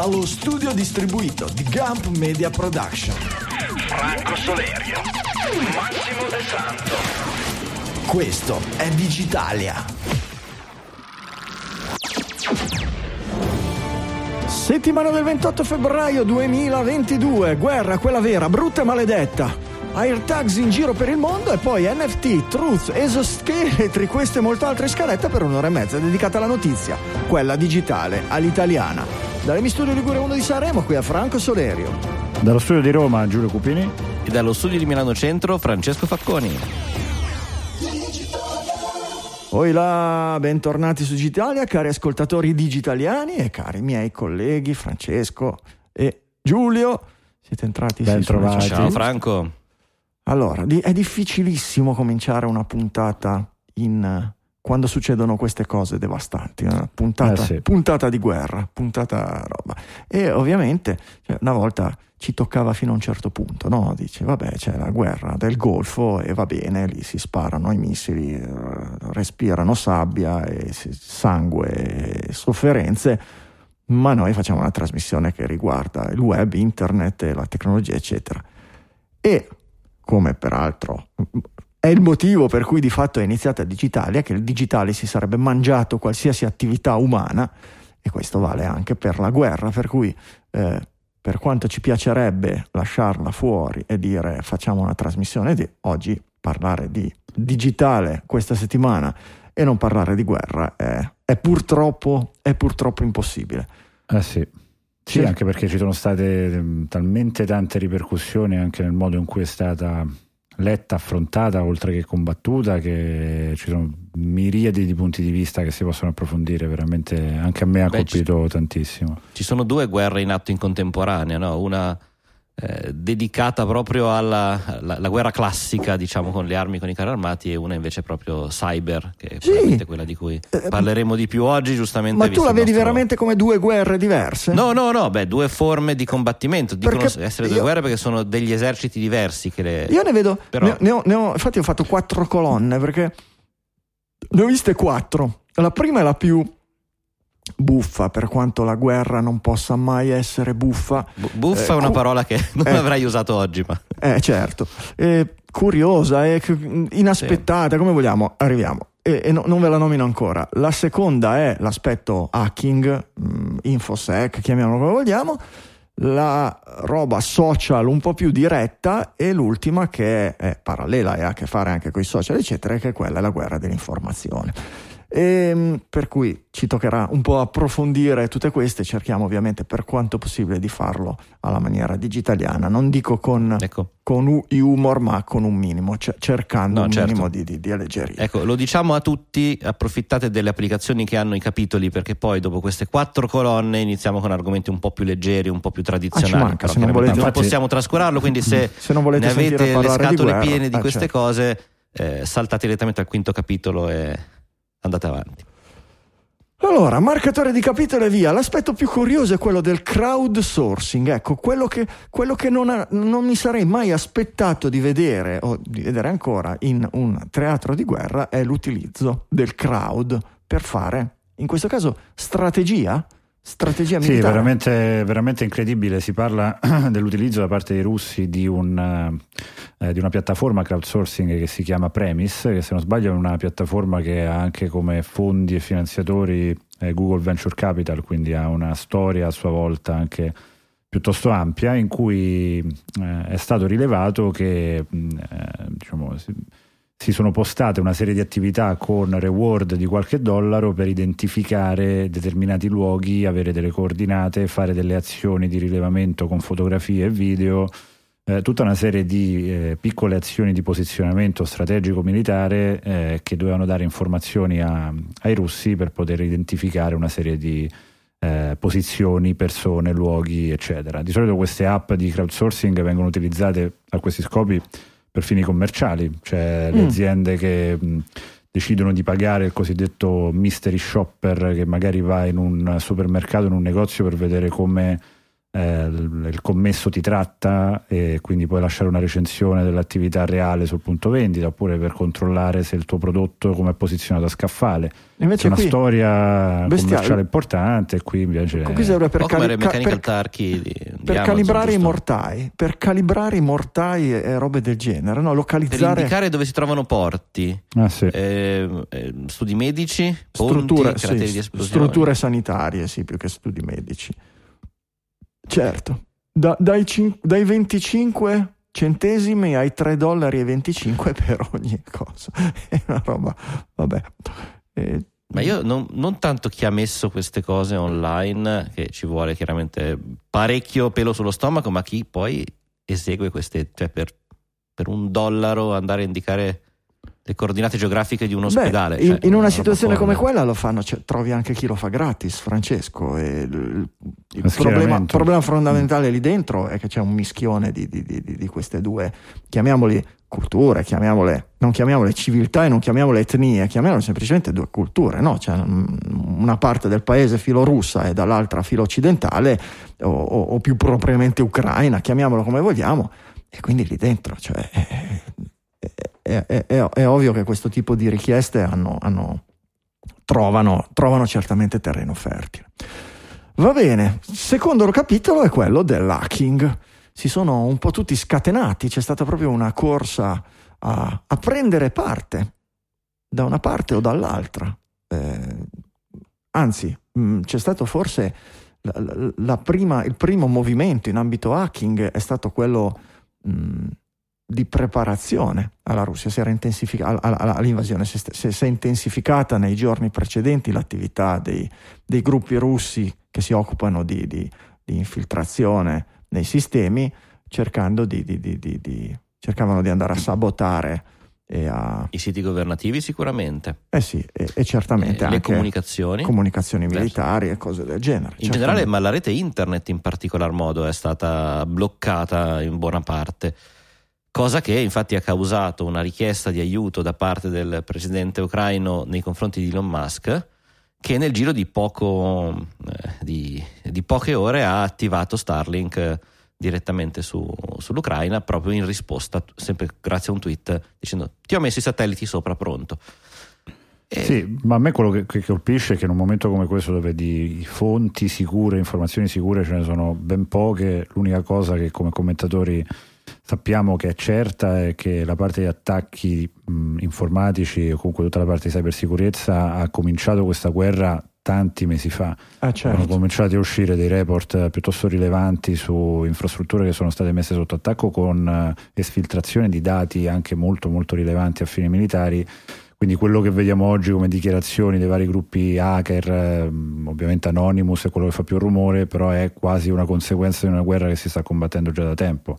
dallo studio distribuito di Gump Media Production. Franco Solerio, Massimo De Santo. Questo è Digitalia. Settimana del 28 febbraio 2022, guerra quella vera, brutta e maledetta. AirTags in giro per il mondo e poi NFT, Truth, esoscheletri, queste e molte altre scalette per un'ora e mezza dedicata alla notizia, quella digitale, all'italiana. Dalle mi studio Ligure 1 di Sanremo, qui a Franco Solerio. Dallo studio di Roma Giulio Cupini e dallo studio di Milano Centro Francesco Facconi. Poi là, bentornati su Digitalia, cari ascoltatori digitaliani e cari miei colleghi Francesco e Giulio. Siete entrati ben trovati. Ciao Franco. Allora, è difficilissimo cominciare una puntata in, quando succedono queste cose devastanti, una puntata, eh sì. puntata di guerra, puntata roba. E ovviamente cioè, una volta ci toccava fino a un certo punto, no? Dici, vabbè, c'è la guerra del Golfo e va bene, lì si sparano i missili, eh, respirano sabbia e sangue e sofferenze, ma noi facciamo una trasmissione che riguarda il web, internet, la tecnologia, eccetera. E come peraltro è il motivo per cui di fatto è iniziata Digitalia, che il digitale si sarebbe mangiato qualsiasi attività umana e questo vale anche per la guerra, per cui eh, per quanto ci piacerebbe lasciarla fuori e dire facciamo una trasmissione di oggi, parlare di digitale questa settimana e non parlare di guerra è, è, purtroppo, è purtroppo impossibile. Eh sì. Sì, anche perché ci sono state mm, talmente tante ripercussioni anche nel modo in cui è stata letta, affrontata, oltre che combattuta, che ci sono miriadi di punti di vista che si possono approfondire, veramente anche a me ha Beh, colpito ci, tantissimo. Ci sono due guerre in atto in contemporanea, no? una eh, dedicata proprio alla, alla guerra classica, diciamo, con le armi, con i carri armati, e una invece proprio cyber, che è sì. quella di cui eh, parleremo di più oggi, giustamente. Ma tu la vedi nostro... veramente come due guerre diverse? No, no, no, beh, due forme di combattimento. Dicono perché essere due io... guerre perché sono degli eserciti diversi. Che le... Io ne vedo, Però... ne, ne ho, ne ho, infatti ho fatto quattro colonne perché ne ho viste quattro. La prima è la più buffa, per quanto la guerra non possa mai essere buffa. B- buffa eh, è una cu- parola che non eh, avrei usato oggi, ma... Eh, certo. Eh, curiosa, eh, inaspettata, sì. come vogliamo, arriviamo. E, e no, non ve la nomino ancora. La seconda è l'aspetto hacking, mh, mm, infosec, chiamiamolo come vogliamo. La roba social un po' più diretta e l'ultima che è, è parallela e ha a che fare anche con i social, eccetera, che è quella della guerra dell'informazione. E, ehm, per cui ci toccherà un po' approfondire tutte queste, cerchiamo ovviamente per quanto possibile di farlo alla maniera digitaliana, non dico con, ecco. con humor ma con un minimo, c- cercando no, un certo. minimo di, di, di, alleggeria. Ecco, lo diciamo a tutti, approfittate delle applicazioni che hanno i capitoli perché poi dopo queste quattro colonne iniziamo con argomenti un po' più leggeri, un po' più tradizionali, ah, manca, però non, volete, non possiamo trascurarlo, quindi se, se non volete ne avete le scatole guerra, piene di eh, queste certo. cose, eh, saltate direttamente al quinto capitolo e andate avanti. Allora, marcatore di capitolo e via. L'aspetto più curioso è quello del crowdsourcing. Ecco, quello che, quello che non, ha, non, mi sarei mai aspettato di vedere, o di vedere ancora in un teatro di guerra, è l'utilizzo del crowd per fare, in questo caso, strategia strategia militare. Sì, veramente, veramente incredibile. Si parla dell'utilizzo da parte dei russi di, un, eh, di, una piattaforma crowdsourcing che si chiama Premise, che se non sbaglio è una piattaforma che ha anche come fondi e finanziatori eh, Google Venture Capital, quindi ha una storia a sua volta anche piuttosto ampia in cui eh, è stato rilevato che mm, eh, diciamo, si, si sono postate una serie di attività con reward di qualche dollaro per identificare determinati luoghi, avere delle coordinate, fare delle azioni di rilevamento con fotografie e video, eh, tutta una serie di eh, piccole azioni di posizionamento strategico militare eh, che dovevano dare informazioni a, ai russi per poter identificare una serie di eh, posizioni, persone, luoghi, eccetera. Di solito queste app di crowdsourcing vengono utilizzate a questi scopi per fini commerciali, cioè le mm. aziende che mh, decidono di pagare il cosiddetto mystery shopper che magari va in un supermercato, in un negozio per vedere come eh, il commesso ti tratta e quindi puoi lasciare una recensione dell'attività reale sul punto vendita oppure per controllare se il tuo prodotto come è posizionato a scaffale. Invece C'è una storia bestiale. commerciale importante e qui invece qui serve per, cali- ca- per, di, di per Amazon, calibrare i mortai, per calibrare i mortai e robe del genere, no? localizzare per indicare dove si trovano porti, ah, sì. eh, eh, studi medici, strutture, ponti, sì, strutture sanitarie, sì, più che studi medici. Certo, da, dai, cin- dai 25 centesimi ai 3 dollari e 25 per ogni cosa. È una roba, vabbè. Eh, ma io non, non, tanto chi ha messo queste cose online, che ci vuole chiaramente parecchio pelo sullo stomaco, ma chi poi esegue queste, cioè per, per un dollaro andare a indicare le coordinate geografiche di un ospedale. Beh, cioè, in, una situazione come quella lo fanno, cioè, trovi anche chi lo fa gratis, Francesco. il, il problema, problema, fondamentale mm. lì dentro è che c'è un mischione di, di, di, di queste due, chiamiamoli culture, chiamiamole, non chiamiamole civiltà e non chiamiamole etnie, chiamiamole semplicemente due culture, no? C'è una parte del paese filo russa e dall'altra filo occidentale o, o, o più propriamente ucraina, chiamiamolo come vogliamo, e quindi lì dentro, cioè, è, è, è, è, ovvio che questo tipo di richieste hanno, hanno, trovano, trovano certamente terreno fertile. Va bene, secondo capitolo è quello dell'hacking. Si sono un po' tutti scatenati, c'è stata proprio una corsa a, a prendere parte da una parte o dall'altra. Eh, anzi, mh, mm, c'è stato forse la, la prima, il primo movimento in ambito hacking è stato quello mh, mm, di preparazione alla Russia, si era intensific- all'invasione, si, si, si, è intensificata nei giorni precedenti l'attività dei, dei gruppi russi che si occupano di, di, di infiltrazione nei sistemi, cercando di, di, cercavano di andare a sabotare a... i siti governativi sicuramente. Eh sì, e, e certamente eh, anche le comunicazioni, comunicazioni militari e cose del genere. In generale, ma la rete internet in particolar modo è stata bloccata in buona parte cosa che infatti ha causato una richiesta di aiuto da parte del presidente ucraino nei confronti di Elon Musk che nel giro di, poco, eh, di, di poche ore ha attivato Starlink direttamente su, sull'Ucraina proprio in risposta, sempre grazie a un tweet dicendo ti ho messo i satelliti sopra pronto. E... Sì, ma a me quello che, che, colpisce è che in un momento come questo dove di fonti sicure, informazioni sicure ce ne sono ben poche, l'unica cosa che come commentatori sappiamo che è certa è che la parte di attacchi mh, informatici o comunque tutta la parte di cybersicurezza ha cominciato questa guerra tanti mesi fa. Ah, certo. Sono cominciati a uscire dei report piuttosto rilevanti su infrastrutture che sono state messe sotto attacco con uh, esfiltrazione di dati anche molto molto rilevanti a fini militari. Quindi quello che vediamo oggi come dichiarazioni dei vari gruppi hacker, eh, ovviamente Anonymous è quello che fa più rumore, però è quasi una conseguenza di una guerra che si sta combattendo già da tempo.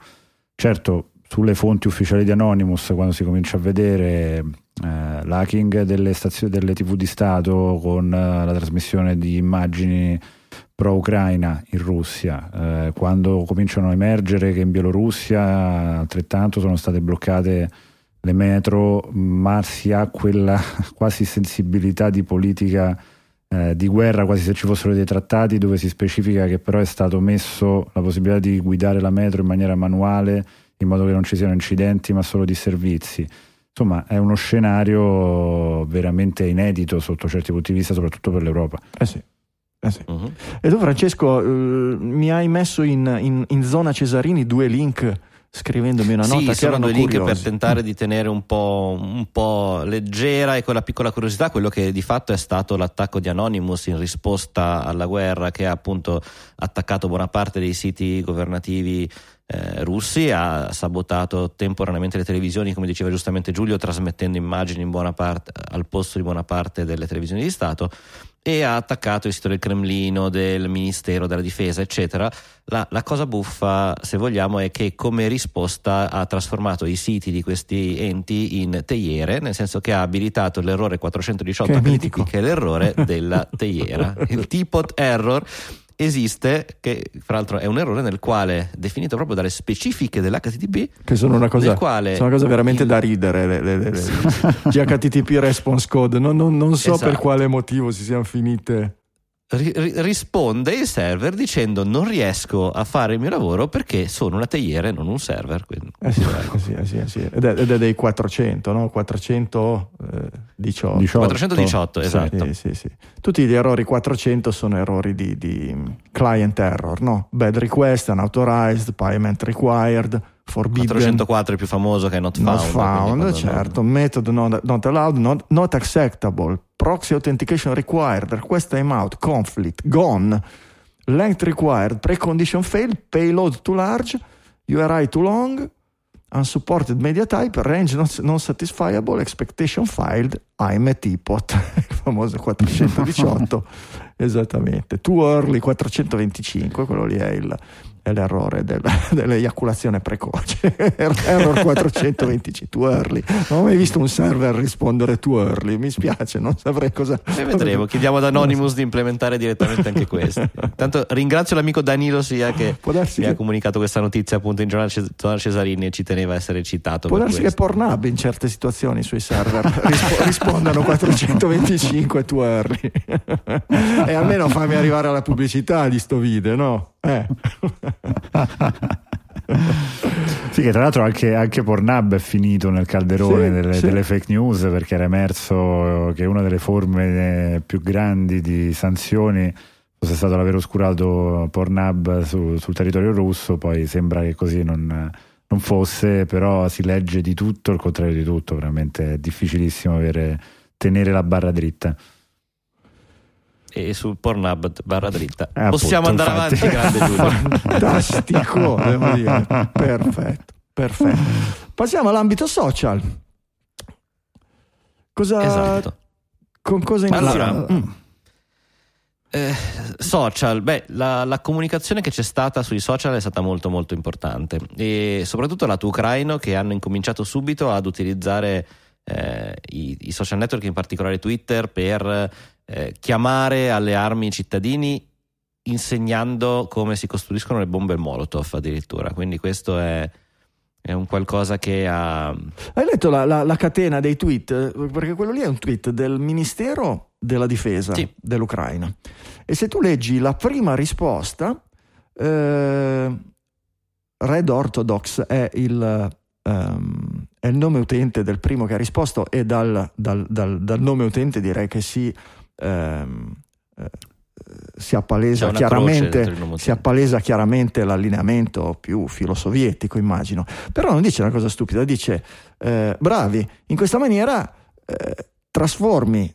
Certo, sulle fonti ufficiali di Anonymous, quando si comincia a vedere eh, l'hacking delle, stazioni, delle TV di Stato con eh, la trasmissione di immagini pro-Ucraina in Russia, eh, quando cominciano a emergere che in Bielorussia altrettanto sono state bloccate le metro, ma si ha quella quasi sensibilità di politica eh, di guerra, quasi se ci fossero dei trattati dove si specifica che però è stato messo la possibilità di guidare la metro in maniera manuale in modo che non ci siano incidenti ma solo di servizi. Insomma, è uno scenario veramente inedito sotto certi punti di vista, soprattutto per l'Europa. Eh sì. Eh sì. uh-huh. E tu Francesco uh, mi hai messo in, in, in zona Cesarini due link scrivendomi una nota sì, che erano link curiosi. per tentare di tenere un po', un po', leggera e con la piccola curiosità quello che di fatto è stato l'attacco di Anonymous in risposta alla guerra che ha appunto attaccato buona parte dei siti governativi eh, russi, ha sabotato temporaneamente le televisioni, come diceva giustamente Giulio, trasmettendo immagini in buona parte, al posto di buona parte delle televisioni di Stato e ha attaccato il sito del Cremlino, del Ministero della Difesa, eccetera. La, la, cosa buffa, se vogliamo, è che come risposta ha trasformato i siti di questi enti in teiere, nel senso che ha abilitato l'errore 418 HTTP, che è l'errore della teiera, il Teapot Error esiste, che fra l'altro è un errore nel quale, definito proprio dalle specifiche dell'HTTP, che sono una cosa, sono una cosa veramente il... da ridere, le, le, le, sì. GHTTP response code, non, non, non so esatto. per quale motivo si siano finite risponde il server dicendo non riesco a fare il mio lavoro perché sono una teiera e non un server quindi, eh sì, eh sì, eh sì, ed, è, ed, è, dei 400 no? 418 418 esatto. tutti gli errori 400 sono errori di, di client error no? bad request unauthorized payment required forbidden. 404 è più famoso che è not found not found certo. Non... method not, not allowed not, not acceptable proxy authentication required, request timeout, conflict, gone, length required, precondition failed, payload too large, URI too long, unsupported media type, range not, non satisfiable, expectation filed, I'm a teapot, il famoso 418, esattamente, too early 425, quello lì è il è l'errore del, dell'eiaculazione precoce. Error 425, too early. Non ho mai visto un server rispondere too early, mi spiace, non saprei cosa... E vedremo, chiediamo ad Anonymous di implementare direttamente anche questo. Intanto ringrazio l'amico Danilo Sia che mi ha comunicato questa notizia appunto in giornale Cesarini e ci teneva a essere citato. Può darsi questo. che Pornhub in certe situazioni sui server rispo- rispondano 425 too early. e almeno fammi arrivare alla pubblicità di sto video, no? Eh. sì, che tra l'altro anche, anche Pornhub è finito nel calderone sì, delle, sì. delle, fake news perché era emerso che una delle forme più grandi di sanzioni fosse stato l'aver oscurato Pornhub su, sul territorio russo, poi sembra che così non, non, fosse, però si legge di tutto, il contrario di tutto, veramente è difficilissimo avere, tenere la barra dritta e sul Pornhub barra dritta. Eh, Possiamo appunto, andare infatti. avanti. Fantastico, devo dire. Perfetto, perfetto. Passiamo all'ambito social. Cosa, esatto. Con cosa iniziamo? Allora, mm. eh, social, beh, la, la, comunicazione che c'è stata sui social è stata molto molto importante e soprattutto lato ucraino che hanno incominciato subito ad utilizzare eh, i, i, social network, in particolare Twitter, per eh, chiamare alle armi i cittadini insegnando come si costruiscono le bombe Molotov addirittura. Quindi questo è, è un qualcosa che ha... Hai letto la, la, la, catena dei tweet? Perché quello lì è un tweet del Ministero della Difesa sì. dell'Ucraina. E se tu leggi la prima risposta, eh, Red Orthodox è il... Um, è il nome utente del primo che ha risposto e dal, dal, dal, dal nome utente direi che si ehm, eh, si, appalesa chiaramente, si appalesa chiaramente l'allineamento più filosovietico, immagino. Però non dice una cosa stupida, dice eh, bravi, in questa maniera eh, trasformi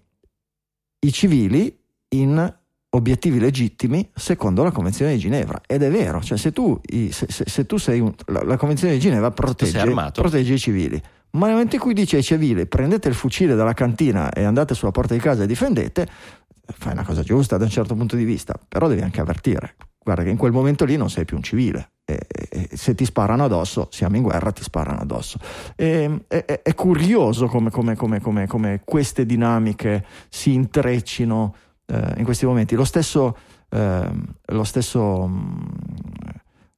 i civili in obiettivi legittimi secondo la Convenzione di Ginevra. Ed è vero, cioè se tu, se, se, se tu sei un, la, la, Convenzione di Ginevra protegge, protegge i civili, ma nel momento in cui dice ai civili prendete il fucile dalla cantina e andate sulla porta di casa e difendete, fai una cosa giusta da un certo punto di vista, però devi anche avvertire, guarda che in quel momento lì non sei più un civile. E, e, se ti sparano addosso, siamo in guerra, ti sparano addosso. È, curioso come, come, come, come, queste dinamiche si intreccino eh, in questi momenti. Lo stesso, eh, lo stesso,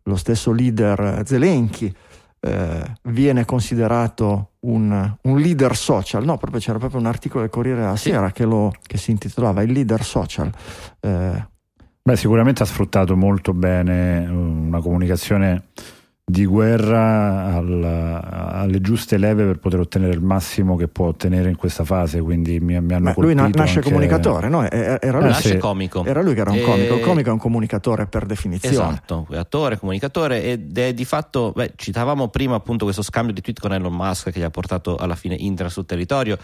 lo stesso leader Zelensky eh, viene considerato un, un, leader social, no, proprio c'era proprio un articolo del Corriere della Sera che, lo, che si intitolava Il leader social. Eh, Beh, sicuramente ha sfruttato molto bene eh, una comunicazione di guerra al, alle giuste leve per poter ottenere il massimo che può ottenere in questa fase quindi mi, mi hanno lui na- nasce anche... comunicatore no? era lui, eh, nasce sì. comico era lui che era un e... comico il comico è un comunicatore per definizione esatto attore comunicatore ed è di fatto beh, citavamo prima appunto questo scambio di tweet con Elon Musk che gli ha portato alla fine internet sul territorio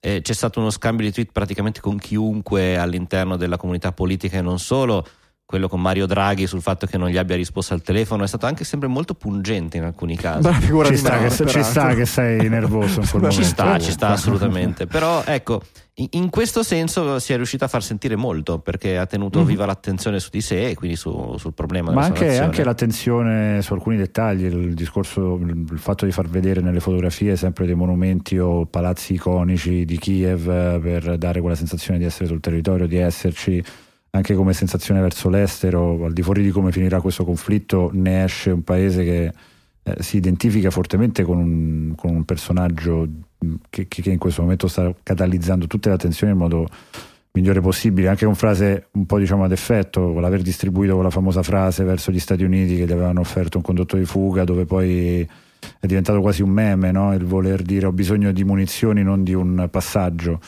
eh, c'è stato uno scambio di tweet praticamente con chiunque all'interno della comunità politica e non solo quello con Mario Draghi sul fatto che non gli abbia risposto al telefono è stato anche sempre molto pungente in alcuni casi. Beh, ci, sta, che, ci sta che sei nervoso in quel Ci sta, ci sta assolutamente. Però ecco, in, in, questo senso si è riuscito a far sentire molto perché ha tenuto mm-hmm. viva l'attenzione su di sé e quindi su, sul problema. Ma anche, anche, l'attenzione su alcuni dettagli, il discorso, il fatto di far vedere nelle fotografie sempre dei monumenti o palazzi iconici di Kiev per dare quella sensazione di essere sul territorio, di esserci anche come sensazione verso l'estero, al di fuori di come finirà questo conflitto, ne esce un paese che eh, si identifica fortemente con un, con un personaggio che, che, in questo momento sta catalizzando tutte le attenzioni in modo migliore possibile, anche con frase un po' diciamo ad effetto, con l'aver distribuito quella famosa frase verso gli Stati Uniti che gli avevano offerto un condotto di fuga dove poi è diventato quasi un meme, no? il voler dire ho bisogno di munizioni, non di un passaggio.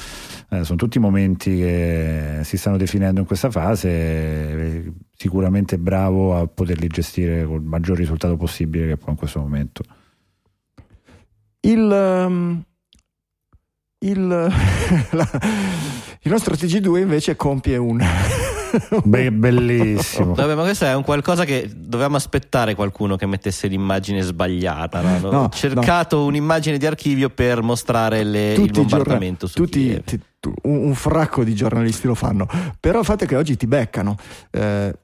Eh, sono tutti momenti che si stanno definendo in questa fase, sicuramente bravo a poterli gestire con il maggior risultato possibile che può in questo momento. Il, um, il, la, il nostro TG2 invece compie un Be- bellissimo. Vabbè, ma questo è un qualcosa che dovevamo aspettare qualcuno che mettesse l'immagine sbagliata. No? no, Ho cercato no. un'immagine di archivio per mostrare le, il bombardamento giorna- tutti, ti, tu, un, un, fracco di giornalisti lo fanno. Però il fatto è che oggi ti beccano. Eh,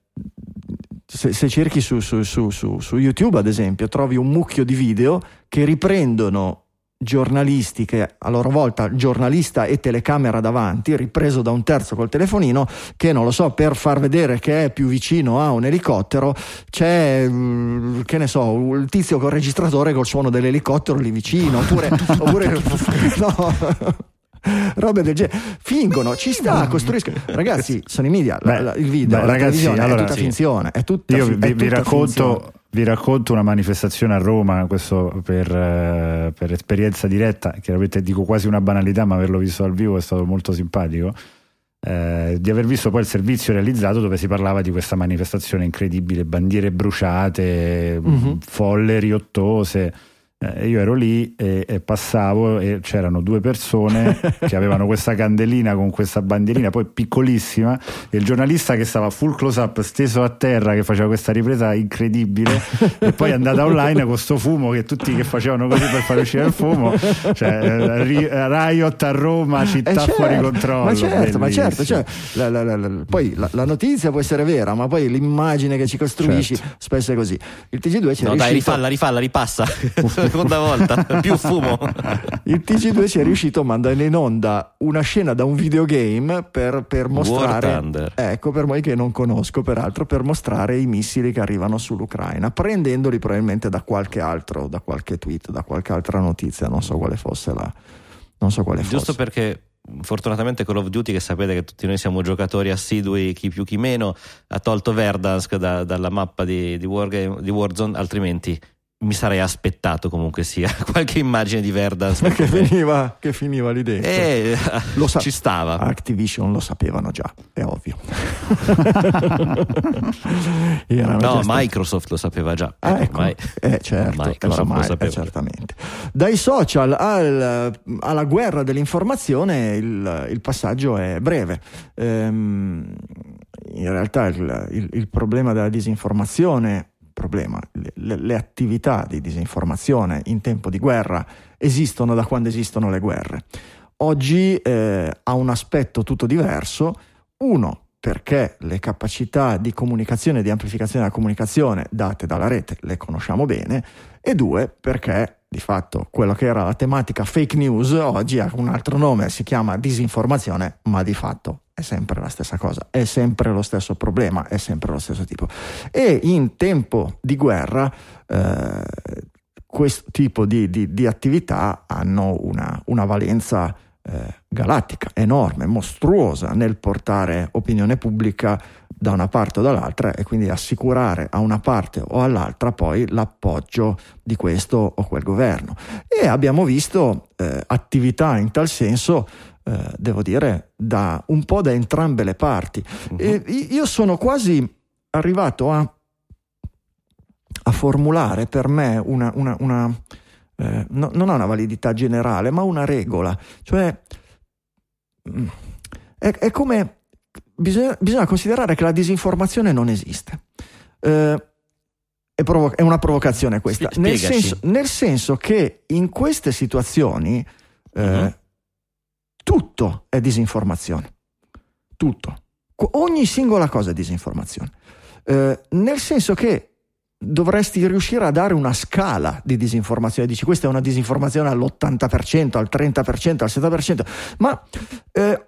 se, se, cerchi su, su, su, su, YouTube, ad esempio, trovi un mucchio di video che riprendono giornalisti che a loro volta giornalista e telecamera davanti, ripreso da un terzo col telefonino, che non lo so, per far vedere che è più vicino a un elicottero, c'è mm, che ne so, il tizio col registratore col suono dell'elicottero lì vicino, oppure, oppure no robe del genere. Fingono, ci sta, costruiscono. Ragazzi, sono i media, beh, la, il video, beh, la ragazzi, allora, è tutta sì. finzione. È tutta, Io vi, è vi racconto. Vi racconto una manifestazione a Roma, questo per, uh, per, esperienza diretta, chiaramente dico quasi una banalità, ma averlo visto dal vivo è stato molto simpatico. Uh, di aver visto poi il servizio realizzato dove si parlava di questa manifestazione incredibile, bandiere bruciate, mm-hmm. folle riottose eh, io ero lì e, e, passavo e c'erano due persone che avevano questa candelina con questa bandierina poi piccolissima e il giornalista che stava full close up steso a terra che faceva questa ripresa incredibile e poi è andata online con questo fumo che tutti che facevano così per far uscire il fumo cioè eh, Riot a Roma città eh certo, fuori controllo ma certo, ma certo cioè, la, la, la, poi la, notizia può essere vera ma poi l'immagine che ci costruisci certo. spesso è così. Il TG2 ci no, dai rifalla rifalla ripassa seconda volta, più fumo. Il TG2 si è riuscito a mandare in onda una scena da un videogame per, per mostrare, ecco per voi che non conosco peraltro, per mostrare i missili che arrivano sull'Ucraina, prendendoli probabilmente da qualche altro, da qualche tweet, da qualche altra notizia, non so quale fosse la... Non so quale Giusto fosse. perché fortunatamente Call of Duty che sapete che tutti noi siamo giocatori assidui chi più chi meno ha tolto Verdansk da, dalla mappa di, di, Wargame, di Warzone altrimenti mi sarei aspettato comunque sia qualche immagine di Verdas che finiva, che finiva lì dentro. E lo sa- ci stava. Activision lo sapevano già è ovvio. No Microsoft lo sapeva già. Ah, ecco. Ormai, eh, certo, Microsoft ormai, lo sapeva. Eh, certamente. Dai social al, alla guerra dell'informazione il, il passaggio è breve. Ehm, in realtà il, il, il problema della disinformazione problema. Le, le, attività di disinformazione in tempo di guerra esistono da quando esistono le guerre. Oggi eh, ha un aspetto tutto diverso. Uno, perché le capacità di comunicazione e di amplificazione della comunicazione date dalla rete le conosciamo bene, e due, perché di fatto quello che era la tematica fake news oggi ha un altro nome, si chiama disinformazione, ma di fatto è sempre la stessa cosa, è sempre lo stesso problema, è sempre lo stesso tipo. E in tempo di guerra eh, questo tipo di, di, di, attività hanno una, una valenza eh, galattica, enorme, mostruosa nel portare opinione pubblica da una parte o dall'altra e quindi assicurare a una parte o all'altra poi l'appoggio di questo o quel governo. E abbiamo visto eh, attività in tal senso, eh, devo dire, da un po' da entrambe le parti. Uh-huh. E io sono quasi arrivato a, a formulare per me una, una, una eh, no, non ha una validità generale, ma una regola. Cioè, mm, è, è come bisogna, bisogna, considerare che la disinformazione non esiste. Eh, è, provo- è, una provocazione questa, nel senso, nel senso, che in queste situazioni eh, uh-huh. tutto è disinformazione. Tutto. Ogni singola cosa è disinformazione. Eh, nel senso che dovresti riuscire a dare una scala di disinformazione. Dici questa è una disinformazione all'80%, al 30%, al 70%, ma eh,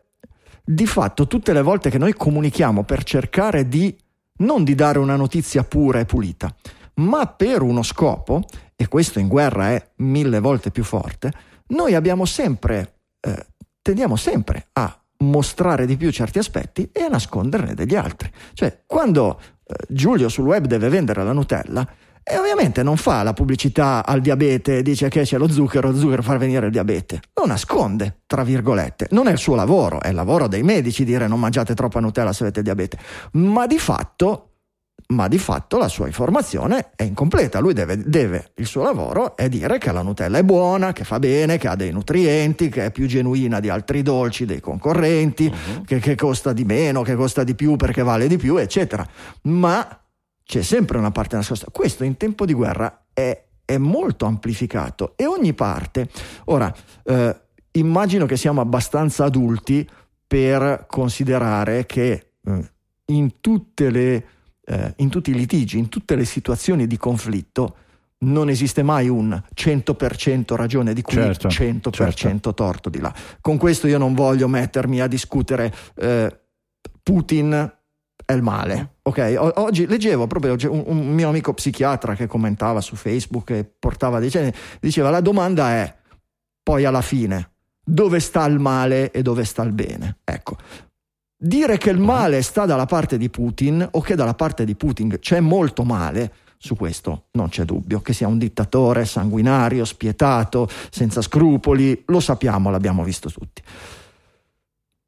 di fatto tutte le volte che noi comunichiamo per cercare di non di dare una notizia pura e pulita, ma per uno scopo, e questo in guerra è mille volte più forte, noi abbiamo sempre, eh, tendiamo sempre a mostrare di più certi aspetti e a nasconderne degli altri. Cioè, quando eh, Giulio sul web deve vendere la Nutella, e ovviamente non fa la pubblicità al diabete, dice che c'è lo zucchero, lo zucchero fa venire il diabete. Lo nasconde, tra virgolette. Non è il suo lavoro, è il lavoro dei medici dire non mangiate troppa Nutella se avete diabete. Ma di fatto ma di fatto la sua informazione è incompleta. Lui deve, deve, il suo lavoro è dire che la Nutella è buona, che fa bene, che ha dei nutrienti, che è più genuina di altri dolci dei concorrenti, uh-huh. che, che costa di meno, che costa di più perché vale di più, eccetera. Ma c'è sempre una parte nascosta. Questo in tempo di guerra è, è molto amplificato e ogni parte. Ora, eh, immagino che siamo abbastanza adulti per considerare che eh, in tutte le eh, in tutti i litigi, in tutte le situazioni di conflitto, non esiste mai un 100% ragione di qui, certo, 100% certo. torto di là. Con questo io non voglio mettermi a discutere eh, Putin è il male. Ok, o- oggi leggevo proprio un, un, mio amico psichiatra che commentava su Facebook e portava dicendo, diceva la domanda è poi alla fine dove sta il male e dove sta il bene. Ecco, Dire che il male sta dalla parte di Putin o che dalla parte di Putin c'è molto male, su questo non c'è dubbio, che sia un dittatore sanguinario, spietato, senza scrupoli, lo sappiamo, l'abbiamo visto tutti.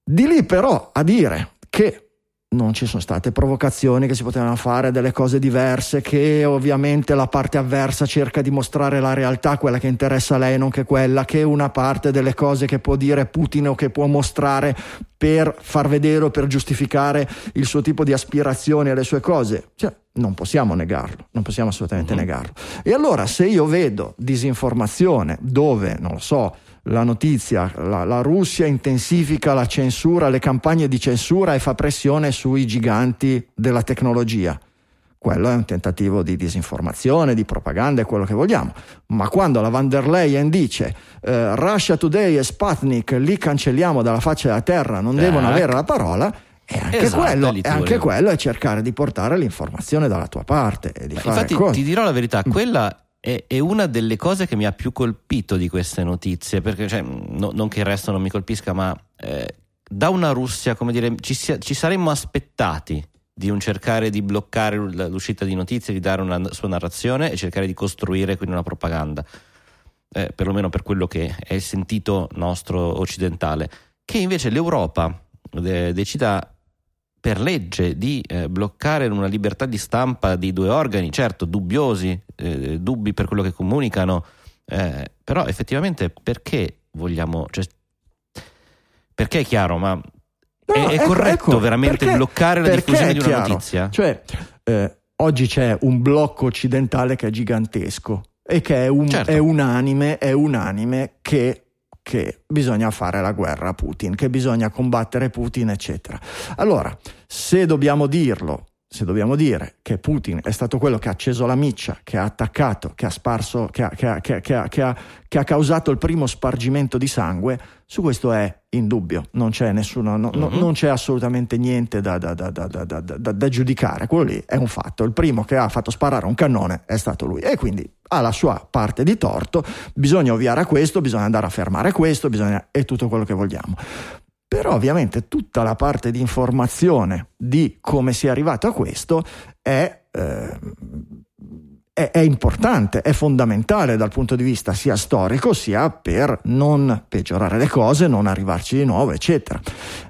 Di lì però a dire che non ci sono state provocazioni, che si potevano fare delle cose diverse, che ovviamente la parte avversa cerca di mostrare la realtà, quella che interessa a lei, non che quella, che una parte delle cose che può dire Putin o che può mostrare per far vedere o per giustificare il suo tipo di aspirazioni alle sue cose. Cioè, non possiamo negarlo, non possiamo assolutamente uh-huh. negarlo. E allora se io vedo disinformazione dove, non lo so, la notizia, la, la, Russia intensifica la censura, le campagne di censura e fa pressione sui giganti della tecnologia. Quello è un tentativo di disinformazione, di propaganda, è quello che vogliamo. Ma quando la van der Leyen dice eh, Russia Today e Sputnik li cancelliamo dalla faccia della terra, non devono avere la parola, e anche, esatto, quello, e anche quello è cercare di portare l'informazione dalla tua parte. E di fare infatti, cose. ti dirò la verità, quella è, è, una delle cose che mi ha più colpito di queste notizie, perché cioè, no, non che il resto non mi colpisca, ma eh, da una Russia, come dire, ci, ci, saremmo aspettati di un cercare di bloccare l'uscita di notizie, di dare una sua narrazione e cercare di costruire quindi una propaganda, eh, perlomeno per quello che è il sentito nostro occidentale, che invece l'Europa de- decida per legge di eh, bloccare una libertà di stampa di due organi, certo dubbiosi, eh, dubbi per quello che comunicano, eh, però effettivamente perché vogliamo... Cioè, perché è chiaro, ma no, è, è ecco, corretto ecco, veramente perché, bloccare la diffusione di una chiaro. notizia? Cioè, eh, oggi c'è un blocco occidentale che è gigantesco e che è, un, certo. è unanime, è unanime che che bisogna fare la guerra a Putin, che bisogna combattere Putin, eccetera. Allora, se dobbiamo dirlo, se dobbiamo dire che Putin è stato quello che ha acceso la miccia, che ha attaccato, che ha sparso, che ha, che ha, che ha, che ha causato il primo spargimento di sangue, su questo è indubbio, non c'è nessuno, no, mm-hmm. non c'è assolutamente niente da, da, da, da, giudicare, quello lì è un fatto, il primo che ha fatto sparare un cannone è stato lui e quindi ha la sua parte di torto, bisogna ovviare a questo, bisogna andare a fermare questo, bisogna, è tutto quello che vogliamo. Però ovviamente tutta la parte di informazione di come si è arrivato a questo è, eh, è, importante, è fondamentale dal punto di vista sia storico sia per non peggiorare le cose, non arrivarci di nuovo, eccetera.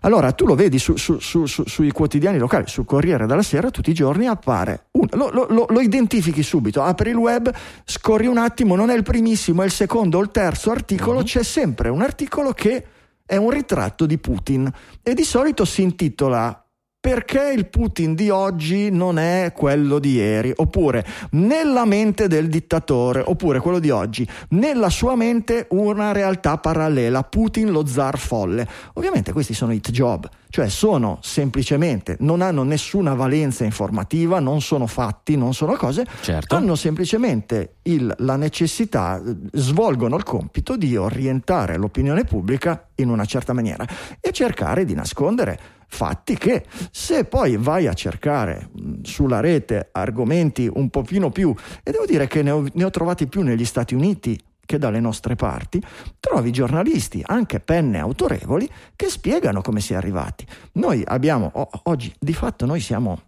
Allora tu lo vedi su, su, su, sui quotidiani locali, sul Corriere della Sera, tutti i giorni appare, un, lo, lo, lo identifichi subito, apri il web, scorri un attimo, non è il primissimo, è il secondo o il terzo articolo, uh-huh. c'è sempre un articolo che è un ritratto di Putin e di solito si intitola perché il Putin di oggi non è quello di ieri, oppure nella mente del dittatore, oppure quello di oggi, nella sua mente una realtà parallela, Putin lo zar folle. Ovviamente questi sono hit job, cioè sono semplicemente, non hanno nessuna valenza informativa, non sono fatti, non sono cose, certo. hanno semplicemente il, la necessità, svolgono il compito di orientare l'opinione pubblica in una certa maniera e cercare di nascondere fatti che se poi vai a cercare sulla rete argomenti un pochino più, e devo dire che ne ho, ne ho trovati più negli Stati Uniti che dalle nostre parti trovi giornalisti, anche penne autorevoli, che spiegano come si è arrivati. Noi abbiamo, oggi, di fatto noi siamo,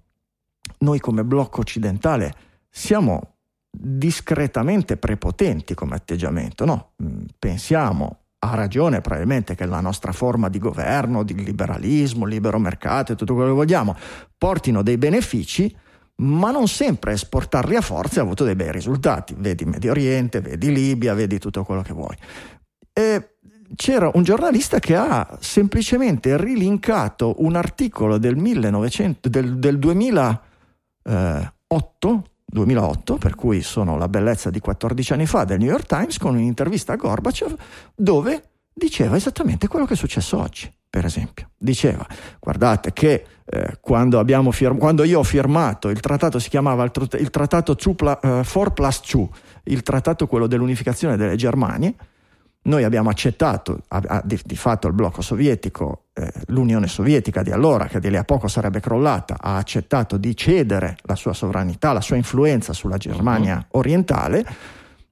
noi come blocco occidentale, siamo discretamente prepotenti come atteggiamento, no? Pensiamo ha ragione probabilmente che la nostra forma di governo, di liberalismo, libero mercato e tutto quello che vogliamo portino dei benefici, ma non sempre esportarli a forza ha avuto dei bei risultati. Vedi Medio Oriente, vedi Libia, vedi tutto quello che vuoi. E c'era un giornalista che ha semplicemente rilinkato un articolo del, 1900, del, del 2008 2008, per cui sono la bellezza di 14 anni fa, del New York Times, con un'intervista a Gorbachev dove diceva esattamente quello che è successo oggi, per esempio. Diceva, guardate che eh, quando, firm- quando, io ho firmato, il trattato si chiamava il, tr- il trattato 4 uh, plus 2, il trattato quello dell'unificazione delle Germanie, noi abbiamo accettato, di, di, fatto il blocco sovietico, eh, l'Unione Sovietica di allora, che di lì a poco sarebbe crollata, ha accettato di cedere la sua sovranità, la sua influenza sulla Germania uh-huh. orientale,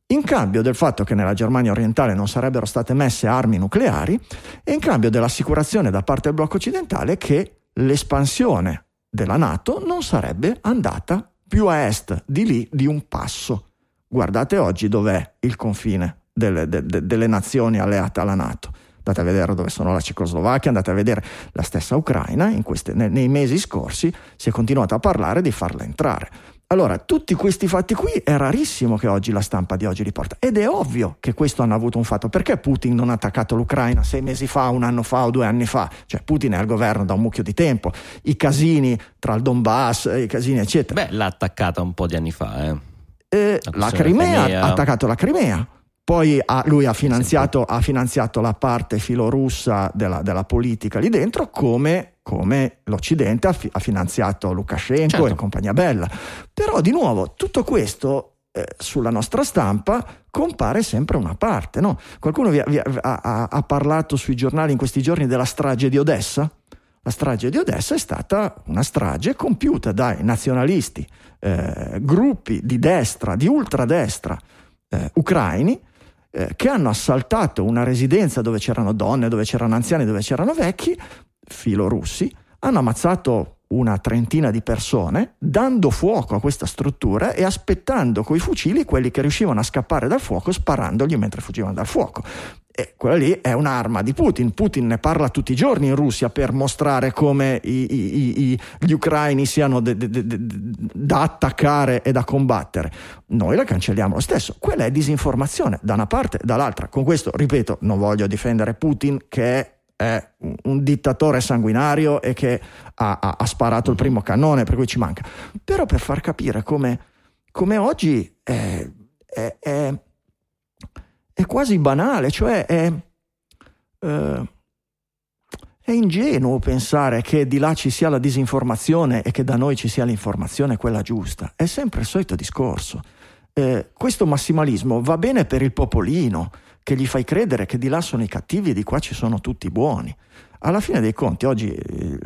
in cambio del fatto che nella Germania orientale non sarebbero state messe armi nucleari e in cambio dell'assicurazione da parte del blocco occidentale che l'espansione della Nato non sarebbe andata più a est di lì di un passo. Guardate oggi dov'è il confine delle, de, de, delle nazioni alleate alla Nato. Andate a vedere dove sono la Cecoslovacchia, andate a vedere la stessa Ucraina, queste, nei, nei mesi scorsi si è continuato a parlare di farla entrare. Allora, tutti questi fatti qui è rarissimo che oggi la stampa di oggi riporta ed è ovvio che questo hanno avuto un fatto. Perché Putin non ha attaccato l'Ucraina sei mesi fa, un anno fa o due anni fa? Cioè Putin è al governo da un mucchio di tempo, i casini tra il Donbass, i casini eccetera. Beh, l'ha attaccata un po' di anni fa, eh. Eh, la Crimea, ha attaccato la Crimea poi ha, lui ha finanziato, ha finanziato, la parte filorussa della, della politica lì dentro, come, come l'Occidente ha, fi, ha, finanziato Lukashenko certo. e compagnia bella. Però di nuovo, tutto questo eh, sulla nostra stampa compare sempre una parte. No? Qualcuno vi, vi, ha, ha parlato sui giornali in questi giorni della strage di Odessa? La strage di Odessa è stata una strage compiuta dai nazionalisti, eh, gruppi di destra, di ultradestra eh, ucraini, eh, che hanno assaltato una residenza dove c'erano donne, dove c'erano anziani, dove c'erano vecchi, filorussi, hanno ammazzato una trentina di persone, dando fuoco a questa struttura e aspettando coi fucili quelli che riuscivano a scappare dal fuoco, sparandogli mentre fuggivano dal fuoco. E quella lì è un'arma di Putin. Putin ne parla tutti i giorni in Russia per mostrare come i, i, i, gli ucraini siano de, de, de, da attaccare e da combattere. Noi la cancelliamo lo stesso. Quella è disinformazione da una parte e dall'altra. Con questo, ripeto, non voglio difendere Putin che è è un dittatore sanguinario e che ha, ha, ha, sparato il primo cannone, per cui ci manca. Però per far capire come, come oggi è, è, è, è, quasi banale, cioè è, eh, è ingenuo pensare che di là ci sia la disinformazione e che da noi ci sia l'informazione quella giusta. È sempre il solito discorso. Eh, questo massimalismo va bene per il popolino, che gli fai credere che di là sono i cattivi e di qua ci sono tutti i buoni. Alla fine dei conti, oggi eh,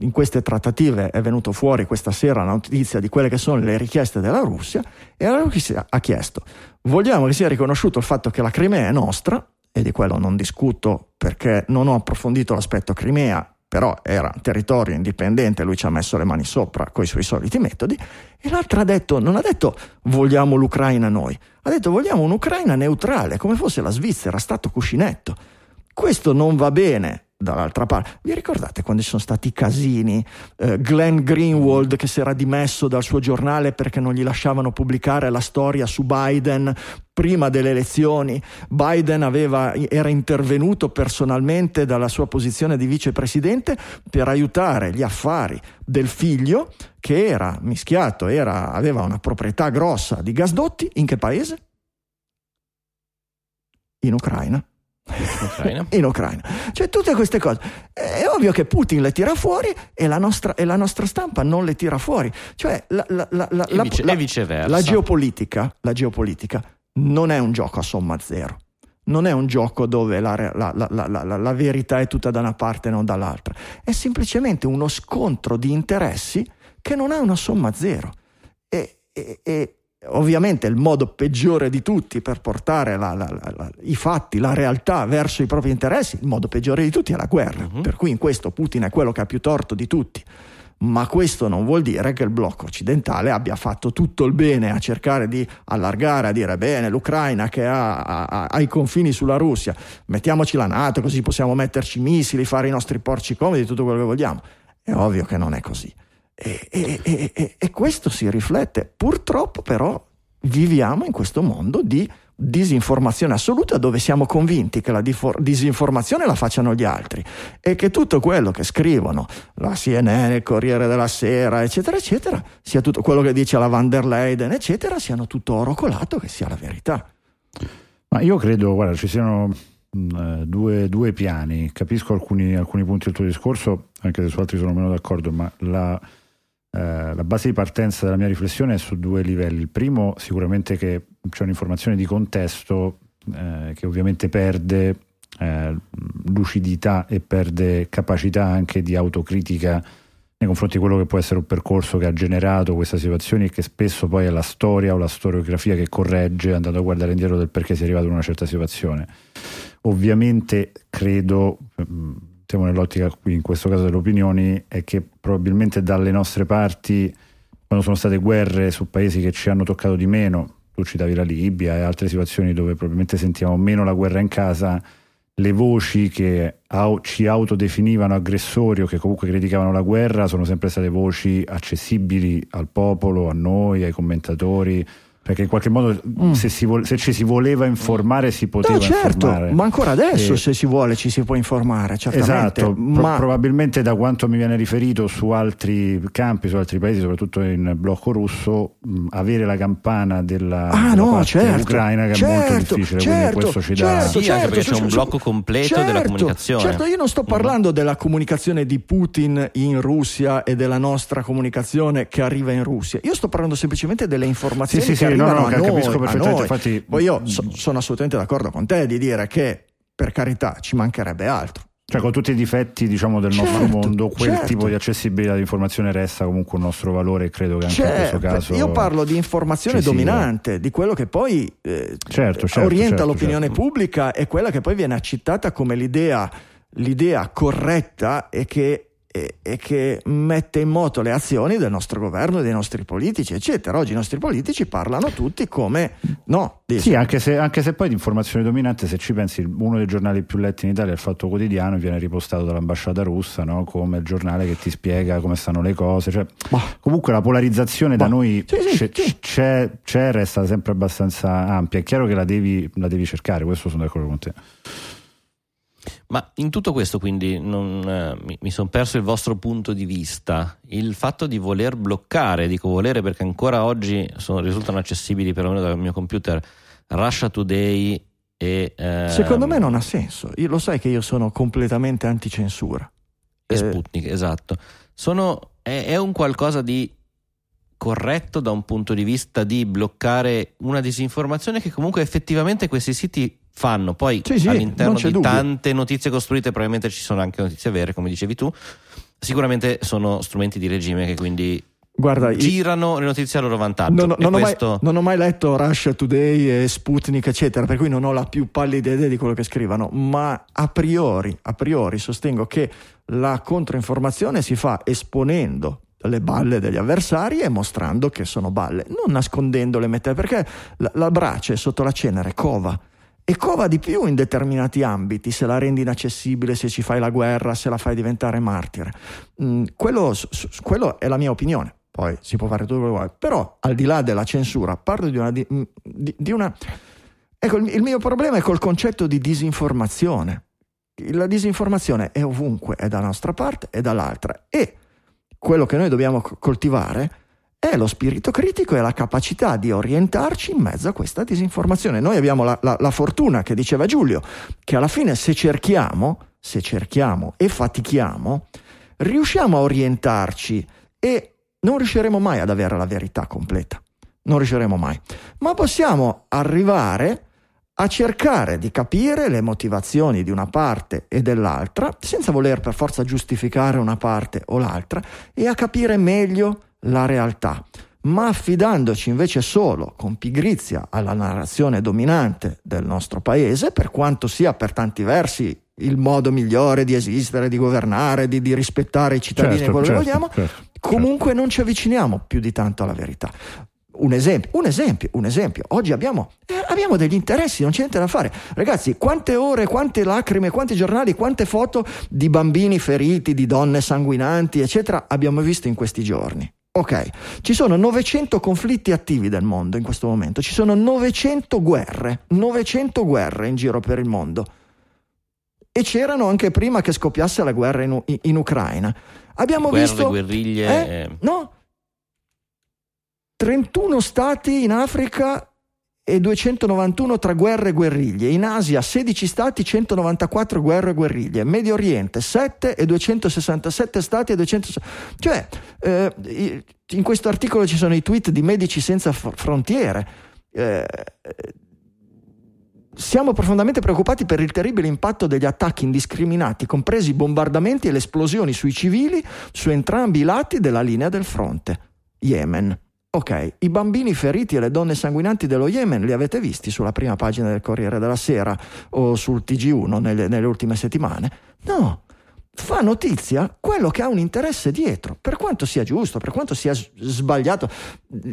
in queste trattative è venuto fuori questa sera la notizia di quelle che sono le richieste della Russia e la Russia ha chiesto, vogliamo che sia riconosciuto il fatto che la Crimea è nostra, e di quello non discuto perché non ho approfondito l'aspetto Crimea, però era territorio indipendente, lui ci ha messo le mani sopra con i suoi soliti metodi, e l'altra ha detto, non ha detto vogliamo l'Ucraina noi, ha detto vogliamo un'Ucraina neutrale, come fosse la Svizzera, stato cuscinetto. Questo non va bene dall'altra parte. Vi ricordate quando ci sono stati i casini? Eh, Glenn Greenwald che si era dimesso dal suo giornale perché non gli lasciavano pubblicare la storia su Biden prima delle elezioni. Biden aveva, era intervenuto personalmente dalla sua posizione di vicepresidente per aiutare gli affari del figlio che era mischiato, era, aveva una proprietà grossa di gasdotti. In che paese? In Ucraina. Ucraina. in Ucraina. Cioè tutte queste cose. È ovvio che Putin le tira fuori e la nostra, e la nostra stampa non le tira fuori. Cioè la, la, la, e, vice, e viceversa. La geopolitica, la geopolitica non è un gioco a somma zero. Non è un gioco dove la, la verità è tutta da una parte e non dall'altra. È semplicemente uno scontro di interessi che non ha una somma zero. E, e ovviamente il modo peggiore di tutti per portare la, la, la, i fatti, la realtà verso i propri interessi, il modo peggiore di tutti è la guerra. Uh-huh. Per cui in questo Putin è quello che ha più torto di tutti. Ma questo non vuol dire che il blocco occidentale abbia fatto tutto il bene a cercare di allargare, a dire bene, l'Ucraina che ha, ha, ha i confini sulla Russia, mettiamoci la Nato così possiamo metterci missili, fare i nostri porci comodi, tutto quello che vogliamo. È ovvio che non è così. E, e, e, e, questo si riflette. Purtroppo però viviamo in questo mondo di disinformazione assoluta dove siamo convinti che la disinformazione la facciano gli altri e che tutto quello che scrivono la CNN, il Corriere della Sera, eccetera, eccetera, sia tutto quello che dice la van der Leyen, eccetera, siano tutto oro colato, che sia la verità. Ma io credo, guarda, ci siano mh, due, due, piani. Capisco alcuni, alcuni punti del tuo discorso, anche se su altri sono meno d'accordo, ma la eh, la base di partenza della mia riflessione è su due livelli. Il primo, sicuramente che c'è un'informazione di contesto eh, che ovviamente perde eh, lucidità e perde capacità anche di autocritica nei confronti di quello che può essere un percorso che ha generato questa situazione e che spesso poi è la storia o la storiografia che corregge andando a guardare indietro del perché si è arrivato in una certa situazione. Ovviamente credo siamo nell'ottica qui in questo caso delle opinioni, è che probabilmente dalle nostre parti, quando sono state guerre su paesi che ci hanno toccato di meno, tu citavi la Libia e altre situazioni dove probabilmente sentiamo meno la guerra in casa, le voci che au- ci autodefinivano aggressori o che comunque criticavano la guerra sono sempre state voci accessibili al popolo, a noi, ai commentatori perché in qualche modo mm. se, vo- se, ci si voleva informare si poteva no, certo, informare. ma ancora adesso e... se si vuole ci si può informare certamente esatto, ma... Pro- probabilmente da quanto mi viene riferito su altri campi su altri paesi soprattutto in blocco russo mh, avere la campana della, ah, della no, certo, ucraina che certo, è molto certo, difficile certo, questo ci dà certo, sì, anche perché c'è un blocco completo della certo, comunicazione certo io non sto parlando mm. della comunicazione di Putin in Russia e della nostra comunicazione che arriva in Russia io sto parlando semplicemente delle informazioni sì, che sì, arrivano no, no, a noi capisco perfettamente. Infatti, Poi io so, sono assolutamente d'accordo con te di dire che per carità ci mancherebbe altro. Cioè con tutti i difetti diciamo, del certo, nostro mondo, quel certo. tipo di accessibilità di informazione resta comunque un nostro valore credo che anche certo, in questo certo, caso... Io parlo di informazione dominante, di quello che poi eh, certo, certo, orienta l'opinione pubblica e quella che poi viene accettata come l'idea, l'idea corretta e che e, e, che mette in moto le azioni del nostro governo, dei nostri politici, eccetera. Oggi i nostri politici parlano tutti come no. Dice. Sì, anche se, anche se, poi di informazione dominante, se ci pensi, uno dei giornali più letti in Italia, il Fatto Quotidiano, viene ripostato dall'ambasciata russa no? come il giornale che ti spiega come stanno le cose. Cioè, comunque la polarizzazione bah. da noi sì, sì, c'è, sì. C'è, c'è, resta sempre abbastanza ampia. È chiaro che la devi, la devi cercare, questo sono d'accordo con te. Ma in tutto questo quindi non, eh, mi, mi sono perso il vostro punto di vista, il fatto di voler bloccare, dico volere perché ancora oggi sono, risultano accessibili perlomeno dal mio computer Russia Today e... Ehm, Secondo me non ha senso, io, lo sai che io sono completamente anticensura. E eh, Sputnik, esatto. Sono, è, è un qualcosa di corretto da un punto di vista di bloccare una disinformazione che comunque effettivamente questi siti fanno. Poi sì, sì, all'interno di dubbio. tante notizie costruite, probabilmente ci sono anche notizie vere, come dicevi tu. Sicuramente sono strumenti di regime che quindi Guarda, girano le notizie a loro vantaggio. Non, non, questo... ho mai, non, ho mai, letto Russia Today e Sputnik, eccetera, per cui non ho la più pallida idea di quello che scrivono, ma a priori, a priori sostengo che la controinformazione si fa esponendo le balle degli avversari e mostrando che sono balle, non nascondendole, perché la, la brace sotto la cenere cova e cova di più in determinati ambiti, se la rendi inaccessibile, se ci fai la guerra, se la fai diventare martire. Mm, quello, quello, è la mia opinione, poi si può fare tutto quello che vuoi, però al di là della censura, parlo di una... Di, di, di una ecco, il, mio problema è col concetto di disinformazione. La disinformazione è ovunque, è dalla nostra parte e dall'altra. E quello che noi dobbiamo coltivare è lo spirito critico e la capacità di orientarci in mezzo a questa disinformazione. Noi abbiamo la, la, la fortuna, che diceva Giulio, che alla fine se cerchiamo, se cerchiamo e fatichiamo, riusciamo a orientarci e non riusciremo mai ad avere la verità completa. Non riusciremo mai. Ma possiamo arrivare a cercare di capire le motivazioni di una parte e dell'altra, senza voler per forza giustificare una parte o l'altra, e a capire meglio la realtà. ma affidandoci invece solo con pigrizia alla narrazione dominante del nostro paese, per quanto sia per tanti versi il modo migliore di esistere, di governare, di, di rispettare i cittadini certo, quello certo, che vogliamo, certo, comunque certo. non ci avviciniamo più di tanto alla verità. Un esempio, un esempio, un esempio. Oggi abbiamo, eh, abbiamo, degli interessi, non c'è niente da fare. Ragazzi, quante ore, quante lacrime, quanti giornali, quante foto di bambini feriti, di donne sanguinanti, eccetera, abbiamo visto in questi giorni. Ok, ci sono 900 conflitti attivi del mondo in questo momento, ci sono 900 guerre, 900 guerre in giro per il mondo. E c'erano anche prima che scoppiasse la guerra in, in, in Ucraina. Abbiamo Guerre, visto... guerriglie... Eh? Eh. No, 31 stati in Africa e 291 tra guerre e guerriglie. In Asia 16 stati, 194 guerre e guerriglie. Medio Oriente 7 e 267 stati e 260. Cioè, eh, in questo articolo ci sono i tweet di Medici Senza Frontiere. Eh, siamo profondamente preoccupati per il terribile impatto degli attacchi indiscriminati, compresi i bombardamenti e le esplosioni sui civili su entrambi i lati della linea del fronte. Yemen. Ok, i bambini feriti e le donne sanguinanti dello Yemen li avete visti sulla prima pagina del Corriere della Sera o sul TG1 nelle, nelle ultime settimane? No, fa notizia quello che ha un interesse dietro, per quanto sia giusto, per quanto sia sbagliato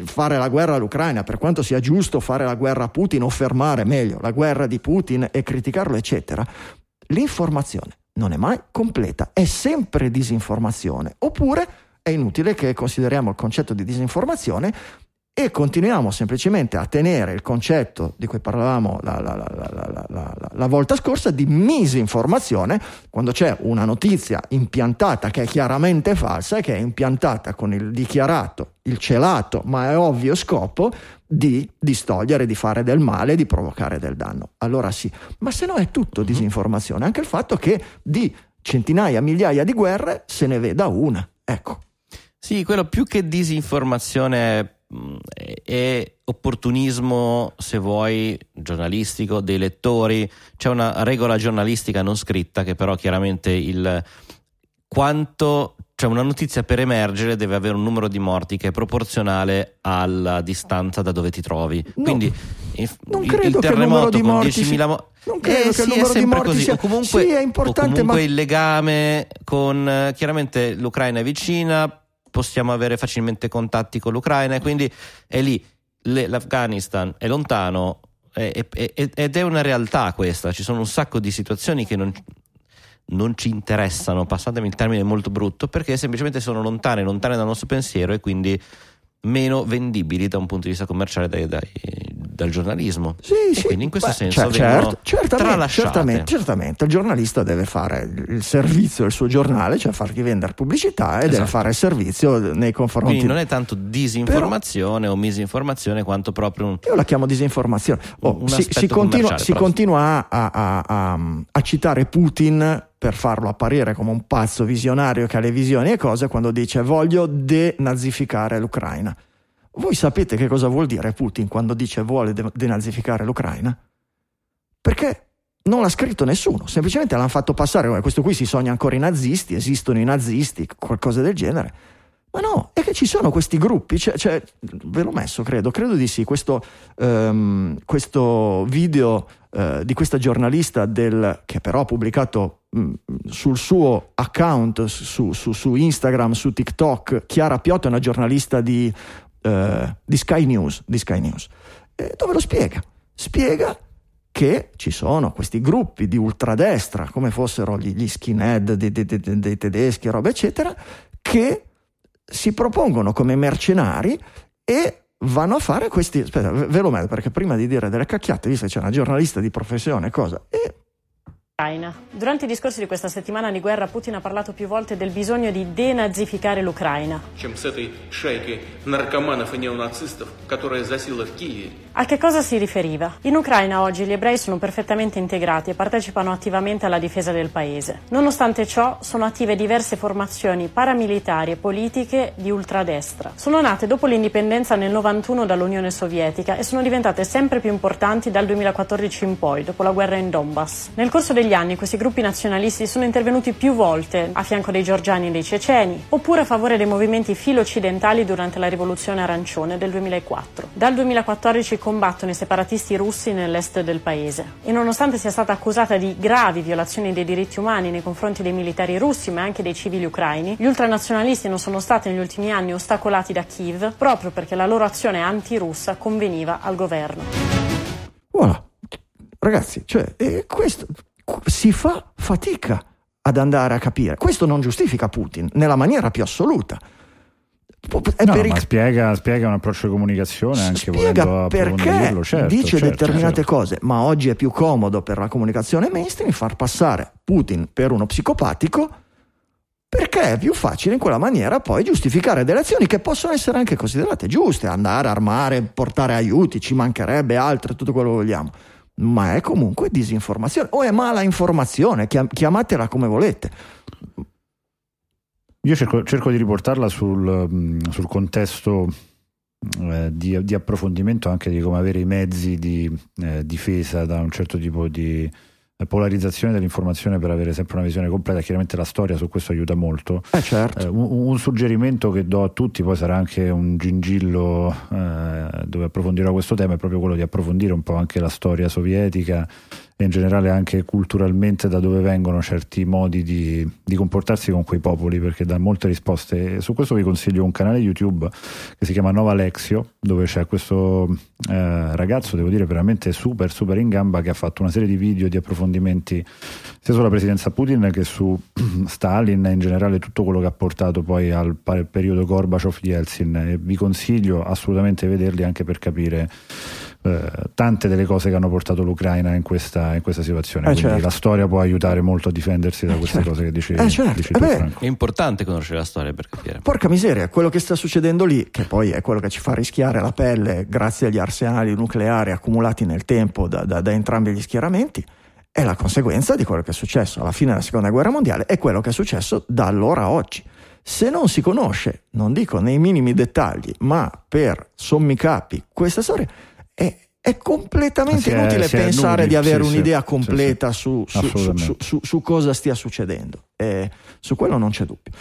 fare la guerra all'Ucraina, per quanto sia giusto fare la guerra a Putin o fermare meglio la guerra di Putin e criticarlo, eccetera, l'informazione non è mai completa, è sempre disinformazione, oppure è inutile che consideriamo il concetto di disinformazione e continuiamo semplicemente a tenere il concetto di cui parlavamo la, la, la, la, volta scorsa di misinformazione quando c'è una notizia impiantata che è chiaramente falsa e che è impiantata con il dichiarato, il celato, ma è ovvio scopo di distogliere, di fare del male, di provocare del danno. Allora sì, ma se no è tutto mhm. disinformazione, anche il fatto che di centinaia, migliaia di guerre se ne veda una. Ecco. Sì, quello più che disinformazione mm, è opportunismo, se vuoi, giornalistico dei lettori. C'è una regola giornalistica non scritta che però chiaramente il quanto cioè una notizia per emergere deve avere un numero di morti che è proporzionale alla distanza da dove ti trovi. No, Quindi non credo il terremoto il con 10.000 morti non credo eh, che sì, il numero di morti così. sia... o comunque, sì, è importante, o comunque ma... il legame con chiaramente l'Ucraina è vicina, possiamo avere facilmente contatti con l'Ucraina e quindi è lì l'Afghanistan è lontano è, è, è, ed è una realtà questa ci sono un sacco di situazioni che non, non ci interessano passatemi il termine molto brutto perché semplicemente sono lontane lontane dal nostro pensiero e quindi meno vendibili da un punto di vista commerciale dai, dai, dal giornalismo. Sì, sì. Quindi in questo Beh, senso cioè, certo, certamente, certamente, certamente, il giornalista deve fare il servizio del suo giornale, cioè fargli vendere pubblicità e esatto. deve fare il servizio nei confronti. Quindi non è tanto disinformazione però, o misinformazione quanto proprio un... Io la chiamo disinformazione. Oh, si, si, continua, si continua a, a, a, a citare Putin per farlo apparire come un pazzo visionario che ha le visioni e cose quando dice voglio denazificare l'Ucraina. Voi sapete che cosa vuol dire Putin quando dice vuole denazificare l'Ucraina? Perché non l'ha scritto nessuno, semplicemente l'hanno fatto passare come questo qui si sogna ancora i nazisti, esistono i nazisti, qualcosa del genere. Ma no, è che ci sono questi gruppi, cioè, cioè, ve l'ho messo, credo, credo di sì, questo, um, questo video uh, di questa giornalista del, che però ha pubblicato sul suo account su, su, su, Instagram, su TikTok, Chiara Piotto è una giornalista di eh, di Sky News, di Sky News eh, dove lo spiega. Spiega che ci sono questi gruppi di ultradestra, come fossero gli, gli skinhead dei, dei, dei, dei tedeschi, roba eccetera, che si propongono come mercenari e vanno a fare questi. Aspetta, ve lo metto perché prima di dire delle cacchiate, visto che c'è una giornalista di professione, cosa. E Durante i discorsi di questa settimana di guerra Putin ha parlato più volte del bisogno di denazificare l'Ucraina. A che cosa si riferiva? In Ucraina oggi gli ebrei sono perfettamente integrati e partecipano attivamente alla difesa del paese. Nonostante ciò sono attive diverse formazioni paramilitari e politiche di ultradestra. Sono nate dopo l'indipendenza nel 91 dall'Unione Sovietica e sono diventate sempre più importanti dal 2014 in poi, dopo la guerra in Donbass. Nel corso degli negli anni questi gruppi nazionalisti sono intervenuti più volte a fianco dei georgiani e dei ceceni, oppure a favore dei movimenti filo-occidentali durante la rivoluzione arancione del 2004. Dal 2014 combattono i separatisti russi nell'est del paese e nonostante sia stata accusata di gravi violazioni dei diritti umani nei confronti dei militari russi ma anche dei civili ucraini, gli ultranazionalisti non sono stati negli ultimi anni ostacolati da Kiev proprio perché la loro azione antirussa conveniva al governo. Voilà. Ragazzi, cioè, eh, questo si fa fatica ad andare a capire. Questo non giustifica Putin nella maniera più assoluta. No, per ma spiega, spiega, un approccio di comunicazione anche spiega perché certo, dice certo, determinate certo. cose, ma oggi è più comodo per la comunicazione mainstream far passare Putin per uno psicopatico perché è più facile in quella maniera poi giustificare delle azioni che possono essere anche considerate giuste, andare a armare, portare aiuti, ci mancherebbe altro, tutto quello che vogliamo ma è comunque disinformazione o è mala informazione, chiamatela come volete. Io cerco, cerco di riportarla sul, mm, sul contesto eh, di, di, approfondimento anche di come avere i mezzi di eh, difesa da un certo tipo di polarizzazione dell'informazione per avere sempre una visione completa. Chiaramente la storia su questo aiuta molto. Eh certo. eh, un, un, suggerimento che do a tutti, poi sarà anche un gingillo eh, dove approfondirò questo tema, è proprio quello di approfondire un po' anche la storia sovietica e in generale anche culturalmente da dove vengono certi modi di, di, comportarsi con quei popoli, perché dà molte risposte. Su questo vi consiglio un canale YouTube che si chiama Nova Alexio, dove c'è questo eh, ragazzo, devo dire veramente super super in gamba, che ha fatto una serie di video di approfondimenti sia sulla presidenza Putin che su Stalin e in generale tutto quello che ha portato poi al periodo Gorbaciov-Yeltsin e vi consiglio assolutamente di vederli anche per capire eh, tante delle cose che hanno portato l'Ucraina in questa, in questa situazione. Eh Quindi certo. la storia può aiutare molto a difendersi da queste certo. cose che dicevi. Eh certo. dici eh tu, è importante conoscere la storia per capire. Porca miseria, quello che sta succedendo lì, che poi è quello che ci fa rischiare la pelle grazie agli arsenali nucleari accumulati nel tempo da, da, da entrambi gli schieramenti, è la conseguenza di quello che è successo alla fine della seconda guerra mondiale e quello che è successo da allora a oggi. Se non si conosce, non dico nei minimi dettagli, ma per sommi capi questa storia, è, è completamente è, inutile pensare di avere sì, un'idea completa sì, su, su, su, su, cosa stia succedendo. E su quello non c'è dubbio.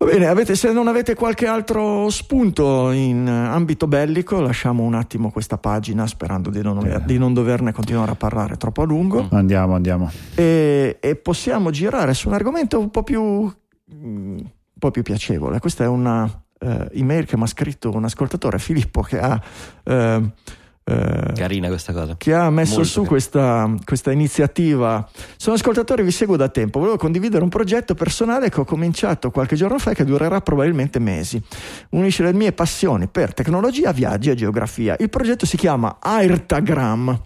Va bene, avete, se non avete qualche altro spunto in ambito bellico, lasciamo un attimo questa pagina sperando di non, eh. di non doverne continuare a parlare troppo a lungo. Andiamo, andiamo. E, e possiamo girare su un argomento un po' più, un po più piacevole. Questa è una uh, email che mi ha scritto un ascoltatore, Filippo, che ha... Uh, eh, Carina questa cosa. Che ha messo Molto su questa, questa, iniziativa. Sono ascoltatore, vi seguo da tempo. Volevo condividere un progetto personale che ho cominciato qualche giorno fa e che durerà probabilmente mesi. Unisce le mie passioni per tecnologia, viaggi e geografia. Il progetto si chiama AirTagram.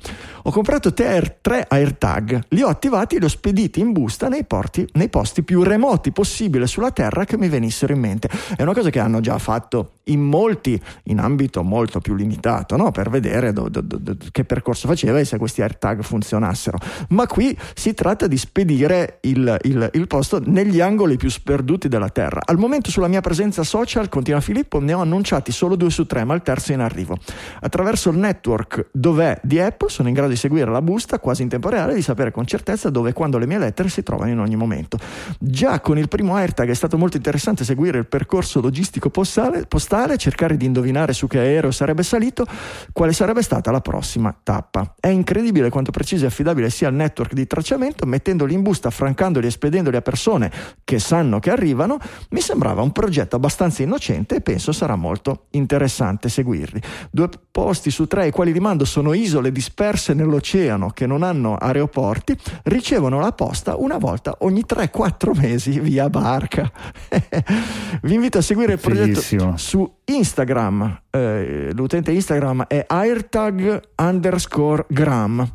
Ho comprato tre, tre AirTag, li ho attivati e li ho spediti in busta nei, porti, nei posti più remoti possibile sulla Terra che mi venissero in mente. È una cosa che hanno già fatto in molti, in ambito molto più limitato, no? per vedere do, do, do, che percorso faceva e se questi AirTag funzionassero. Ma qui si tratta di spedire il, il, il posto negli angoli più sperduti della Terra. Al momento sulla mia presenza social, continua Filippo, ne ho annunciati solo due su tre, ma il terzo è in arrivo. Attraverso il network dov'è di Apple sono in grado di seguire la busta quasi in tempo reale e di sapere con certezza dove e quando le mie lettere si trovano in ogni momento. Già con il primo AirTag è stato molto interessante seguire il percorso logistico postale, postale cercare di indovinare su che aereo sarebbe salito, quale sarebbe stata la prossima tappa. È incredibile quanto preciso e affidabile sia il network di tracciamento, mettendoli in busta, affrancandoli e spedendoli a persone che sanno che arrivano, mi sembrava un progetto abbastanza innocente e penso sarà molto interessante seguirli. Due posti su tre ai quali rimando sono isole disperse nell'oceano che non hanno aeroporti, ricevono la posta una volta ogni 3-4 mesi via barca. Vi invito a seguire il progetto Bellissimo. su Instagram. Eh, l'utente Instagram è airtag underscore gram.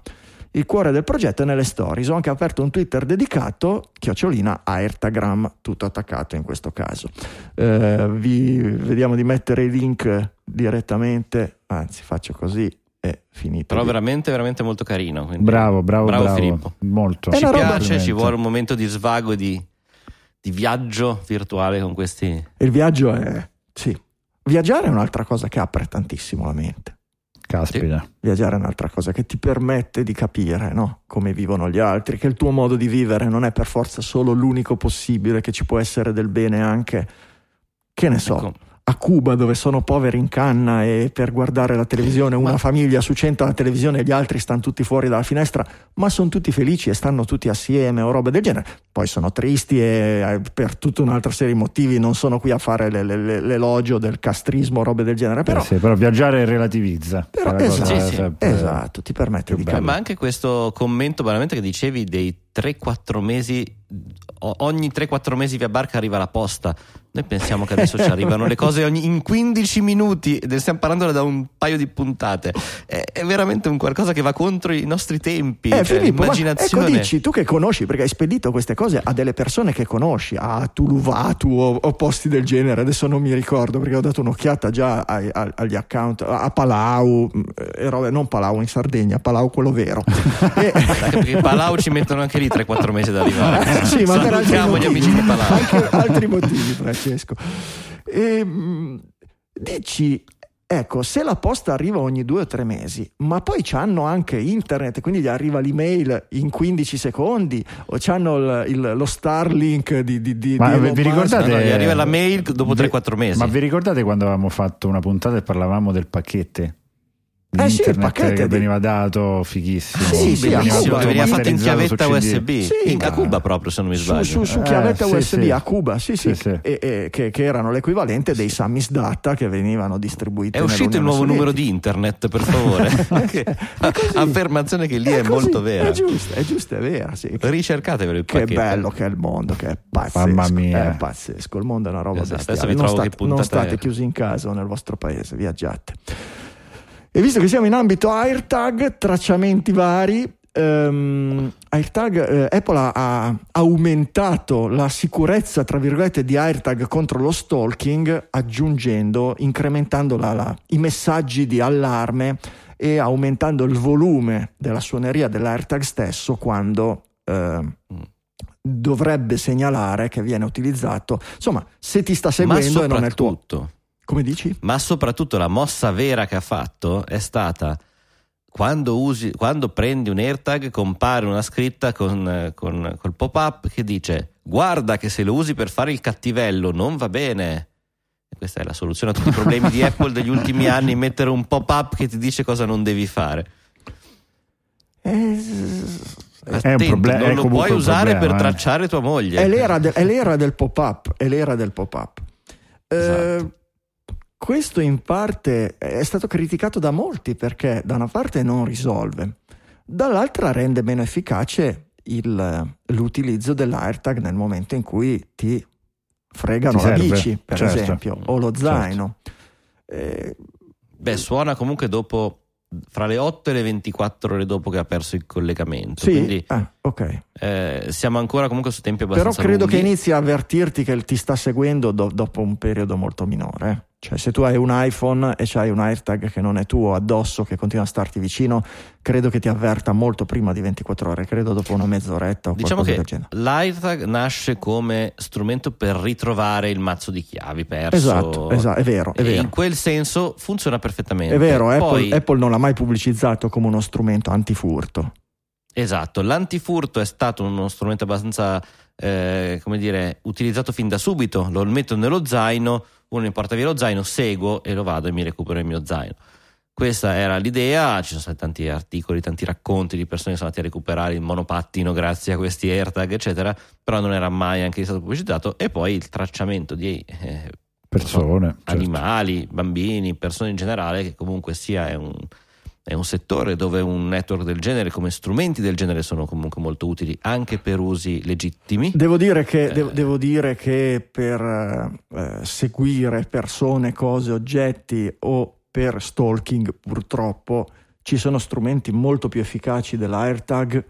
Il cuore del progetto è nelle stories. Ho anche aperto un Twitter dedicato, chiocciolina airtagram, tutto attaccato in questo caso. Eh, vi vediamo di mettere i link direttamente, anzi faccio così, è finito. Però veramente, veramente molto carino. Bravo, bravo, bravo, bravo. Filippo. Molto. Ci piace, ci vuole un momento di svago, di, di viaggio virtuale con questi... Il viaggio è, sì. Viaggiare è un'altra cosa che apre tantissimo la mente. Caspita. Sì. Viaggiare è un'altra cosa che ti permette di capire no? come vivono gli altri, che il tuo modo di vivere non è per forza solo l'unico possibile, che ci può essere del bene anche, che ne so, ecco a Cuba dove sono poveri in canna e per guardare la televisione una ma... famiglia su cento alla televisione e gli altri stanno tutti fuori dalla finestra, ma sono tutti felici e stanno tutti assieme o roba del genere. Poi sono tristi e eh, per tutta un'altra serie di motivi non sono qui a fare le, le, l'elogio del castrismo o robe del genere. Però, eh sì, però viaggiare relativizza. Però, esatto, sì, sì. esatto, ti permette di capire. Ma anche questo commento veramente che dicevi dei 3-4 mesi ogni 3-4 mesi via barca arriva la posta. Noi pensiamo che adesso ci arrivano le cose ogni, in 15 minuti, stiamo parlando da un paio di puntate. È, è veramente un qualcosa che va contro i nostri tempi. Eh, cioè, Filippo, l'immaginazione. Ecco, dici tu che conosci, perché hai spedito queste cose a delle persone che conosci, a Tuluvatu o, o posti del genere. Adesso non mi ricordo perché ho dato un'occhiata già ai, ai, agli account, a Palau, mm, e robe, non Palau in Sardegna, Palau quello vero. e... Perché Palau ci mettono anche lì 3-4 mesi ad arrivare. sì, ma Salutiamo gli amici di Palau. Anche altri motivi, Francesco. E, ehm, dici, Ecco, se la posta arriva ogni due o tre mesi, ma poi hanno anche internet, quindi gli arriva l'email in 15 secondi, o hanno il, il, lo Starlink di, di, di Ma di vi ricordate? No, no, gli arriva la mail dopo 3-4 mesi. Ma vi ricordate quando avevamo fatto una puntata e parlavamo del pacchetto? Eh sì, il pacchetto che veniva dato fighissimo. Sì, sì, bellissimo, veniva fatto in chiavetta USB sì, a Cuba proprio se non mi sbaglio. su, su, su chiavetta eh, USB sì, a Cuba sì sì, sì. E, e, che, che, erano l'equivalente dei Samis Data che venivano distribuiti è uscito il nuovo Sovietica. numero di internet per favore. Affermazione che lì è, è molto vera. È giusto è giusto è vera sì. ricercatevelo il che pacchetto. bello che è il mondo che è pazzesco. Mamma mia. È pazzesco il mondo è una roba esatto, bestiale non state, non state chiusi in casa nel vostro paese viaggiate e visto che siamo in ambito AirTag, tracciamenti vari, Um, AirTag, eh, Apple ha, ha, aumentato la sicurezza, tra virgolette, di AirTag contro lo stalking, aggiungendo, incrementando la, la, i messaggi di allarme e aumentando il volume della suoneria dell'AirTag stesso quando eh, dovrebbe segnalare che viene utilizzato. Insomma, se ti sta seguendo e non è il tuo. Come dici? Ma soprattutto la mossa vera che ha fatto è stata quando, usi, quando prendi un AirTag compare una scritta con, con, col pop-up che dice guarda che se lo usi per fare il cattivello non va bene. Questa è la soluzione a tutti i problemi di Apple degli ultimi anni, mettere un pop-up che ti dice cosa non devi fare. Eh, Attento, è un problema, non lo puoi usare problema, per eh. tracciare tua moglie. È l'era, de, è l'era del pop-up. È l'era del pop-up. Esatto. Eh, questo in parte è stato criticato da molti perché da una parte non risolve, dall'altra rende meno efficace il, l'utilizzo dell'AirTag nel momento in cui ti fregano ti la bici, per certo. esempio, o lo zaino. Certo. Eh, Beh, suona comunque dopo fra le 8 e le 24 ore dopo che ha perso il collegamento. Sì, Quindi, ah, okay. eh, siamo ancora comunque su tempi abbastanza Però credo lunghi. che inizi a avvertirti che ti sta seguendo do- dopo un periodo molto minore. Cioè, se tu hai un iPhone e c'hai un AirTag che non è tuo addosso, che continua a starti vicino, credo che ti avverta molto prima di 24 ore, credo dopo una mezz'oretta o diciamo qualcosa del genere. L'AirTag nasce come strumento per ritrovare il mazzo di chiavi perso. Esatto, esatto è vero, è vero. In quel senso funziona perfettamente. È vero, Poi... Apple, Apple non l'ha mai pubblicizzato come uno strumento antifurto. Esatto, l'antifurto è stato uno strumento abbastanza, eh, come dire, utilizzato fin da subito. Lo metto nello zaino uno mi porta via lo zaino, seguo e lo vado e mi recupero il mio zaino. Questa era l'idea, ci sono stati tanti articoli, tanti racconti di persone che sono andate a recuperare il monopattino grazie a questi AirTag, eccetera, però non era mai anche stato pubblicizzato. E poi il tracciamento di eh, persone, so, certo. animali, bambini, persone in generale, che comunque sia è un, è un settore dove un network del genere, come strumenti del genere, sono comunque molto utili anche per usi legittimi. Devo dire che, eh. devo, devo dire che per eh, seguire persone, cose, oggetti o per stalking, purtroppo ci sono strumenti molto più efficaci dell'AirTag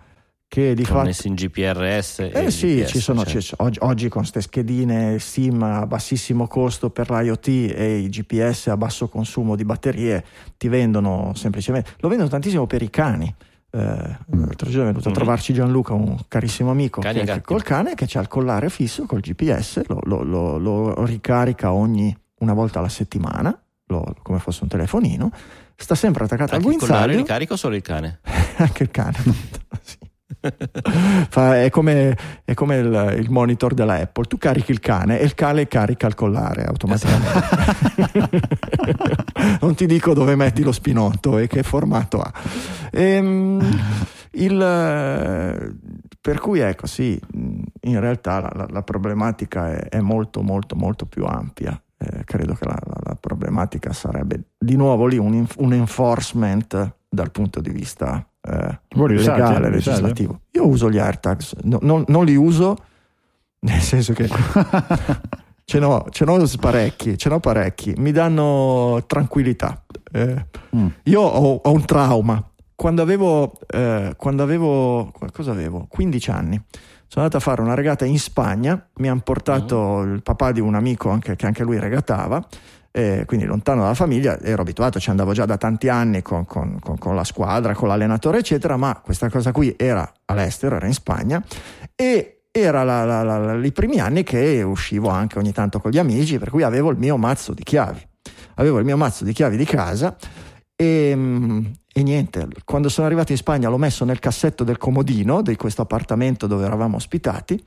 che di fatto in GPRS eh sì GPS, ci sono cioè. oggi, oggi, con queste schedine SIM a bassissimo costo per l'IoT e i GPS a basso consumo di batterie ti vendono semplicemente lo vendono tantissimo per i cani eh, mm. l'altro giorno è venuto mm. a trovarci Gianluca un carissimo amico cani che, col cane che ha il collare fisso col GPS lo, lo, lo, lo ricarica ogni una volta alla settimana come fosse un telefonino sta sempre attaccato Anche al guinzaglio. Il ricarico o solo il cane? Anche il cane. sì. È come, è come il, il, monitor della Apple. Tu carichi il cane e il cane carica il collare automaticamente. non ti dico dove metti lo spinotto e che formato ha. Ehm, il, per cui ecco, sì, in realtà la, la, la problematica è, è, molto, molto, molto più ampia. Eh, credo che la, la, problematica sarebbe di nuovo lì un, un enforcement dal punto di vista eh, legale, legislativo. Io uso gli AirTags, no, non, non, li uso nel senso che ce n'ho, ce n'ho parecchi, ce n'ho parecchi, mi danno tranquillità. Eh, mm. Io ho, ho, un trauma. Quando avevo, eh, quando avevo, avevo? 15 anni. Sono andato a fare una regata in Spagna, mi hanno portato mm. il papà di un amico anche, che anche lui regatava eh, quindi lontano dalla famiglia, ero abituato, ci andavo già da tanti anni con, con, con, con, la squadra, con l'allenatore, eccetera, ma questa cosa qui era all'estero, era in Spagna e era la, la, la, i primi anni che uscivo anche ogni tanto con gli amici, per cui avevo il mio mazzo di chiavi. Avevo il mio mazzo di chiavi di casa e, e, niente, quando sono arrivato in Spagna l'ho messo nel cassetto del comodino di questo appartamento dove eravamo ospitati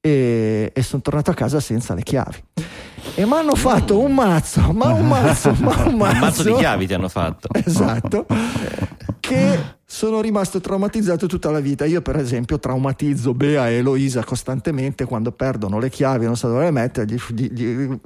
e, e sono tornato a casa senza le chiavi. E mi hanno fatto un mazzo, ma un mazzo, ma un mazzo. un mazzo di chiavi ti hanno fatto. Esatto. che sono rimasto traumatizzato tutta la vita. Io, per esempio, traumatizzo Bea e Eloisa costantemente quando perdono le chiavi, non so dove le mettere, gli, gli, gli,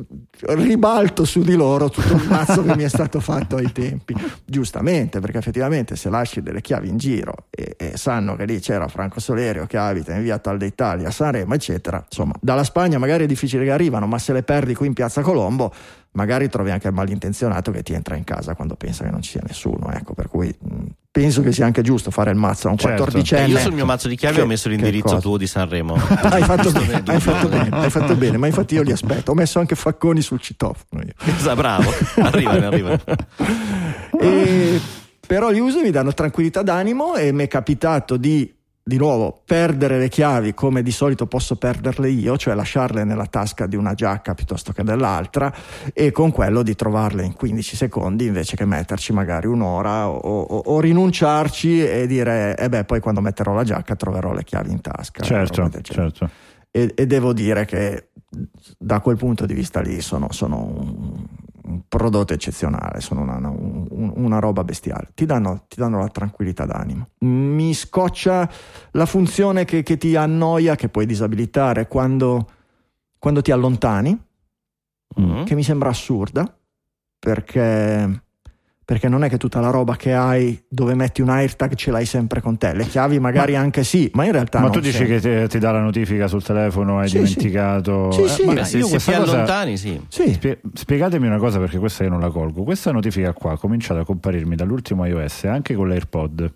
ribalto su di loro tutto il mazzo che mi è stato fatto ai tempi. Giustamente, perché effettivamente se lasci delle chiavi in giro e, e sanno che lì c'era Franco Solerio che abita in via Tal d'Italia, Sanremo, eccetera, insomma, dalla Spagna magari è difficile che arrivano, ma se le perdi qui in piazza Colombo magari trovi anche il malintenzionato che ti entra in casa quando pensa che non ci sia nessuno. Ecco, per cui mh, penso che sia anche giusto fare il mazzo a un certo. 14enne. Io sul mio mazzo di chiavi che, ho messo l'indirizzo tuo di Sanremo. hai, fatto bene, hai, fatto bene, hai fatto bene, ma infatti io li aspetto. Ho messo anche facconi sul citofono. Esatto, bravo, arrivano, arrivano. E, però li uso, mi danno tranquillità d'animo e mi è capitato di di nuovo perdere le chiavi come di solito posso perderle io, cioè lasciarle nella tasca di una giacca piuttosto che dell'altra e con quello di trovarle in 15 secondi invece che metterci magari un'ora o, o, o rinunciarci e dire eh beh poi quando metterò la giacca troverò le chiavi in tasca. Certo, certo. E, e, devo dire che da quel punto di vista lì sono, sono un, un prodotto eccezionale, sono una, una, una roba bestiale, ti danno, ti danno, la tranquillità d'animo. Mi scoccia la funzione che, che ti annoia, che puoi disabilitare quando, quando ti allontani, mm-hmm. che mi sembra assurda, perché perché non è che tutta la roba che hai dove metti un AirTag ce l'hai sempre con te, le chiavi magari ma, anche sì, ma in realtà Ma tu dici sempre. che ti, ti, dà la notifica sul telefono, hai sì, dimenticato... Sì, sì, eh, sì. se, si allontani sì. sì. Spie, spiegatemi una cosa perché questa io non la colgo, questa notifica qua ha cominciato a comparirmi dall'ultimo iOS anche con l'AirPod.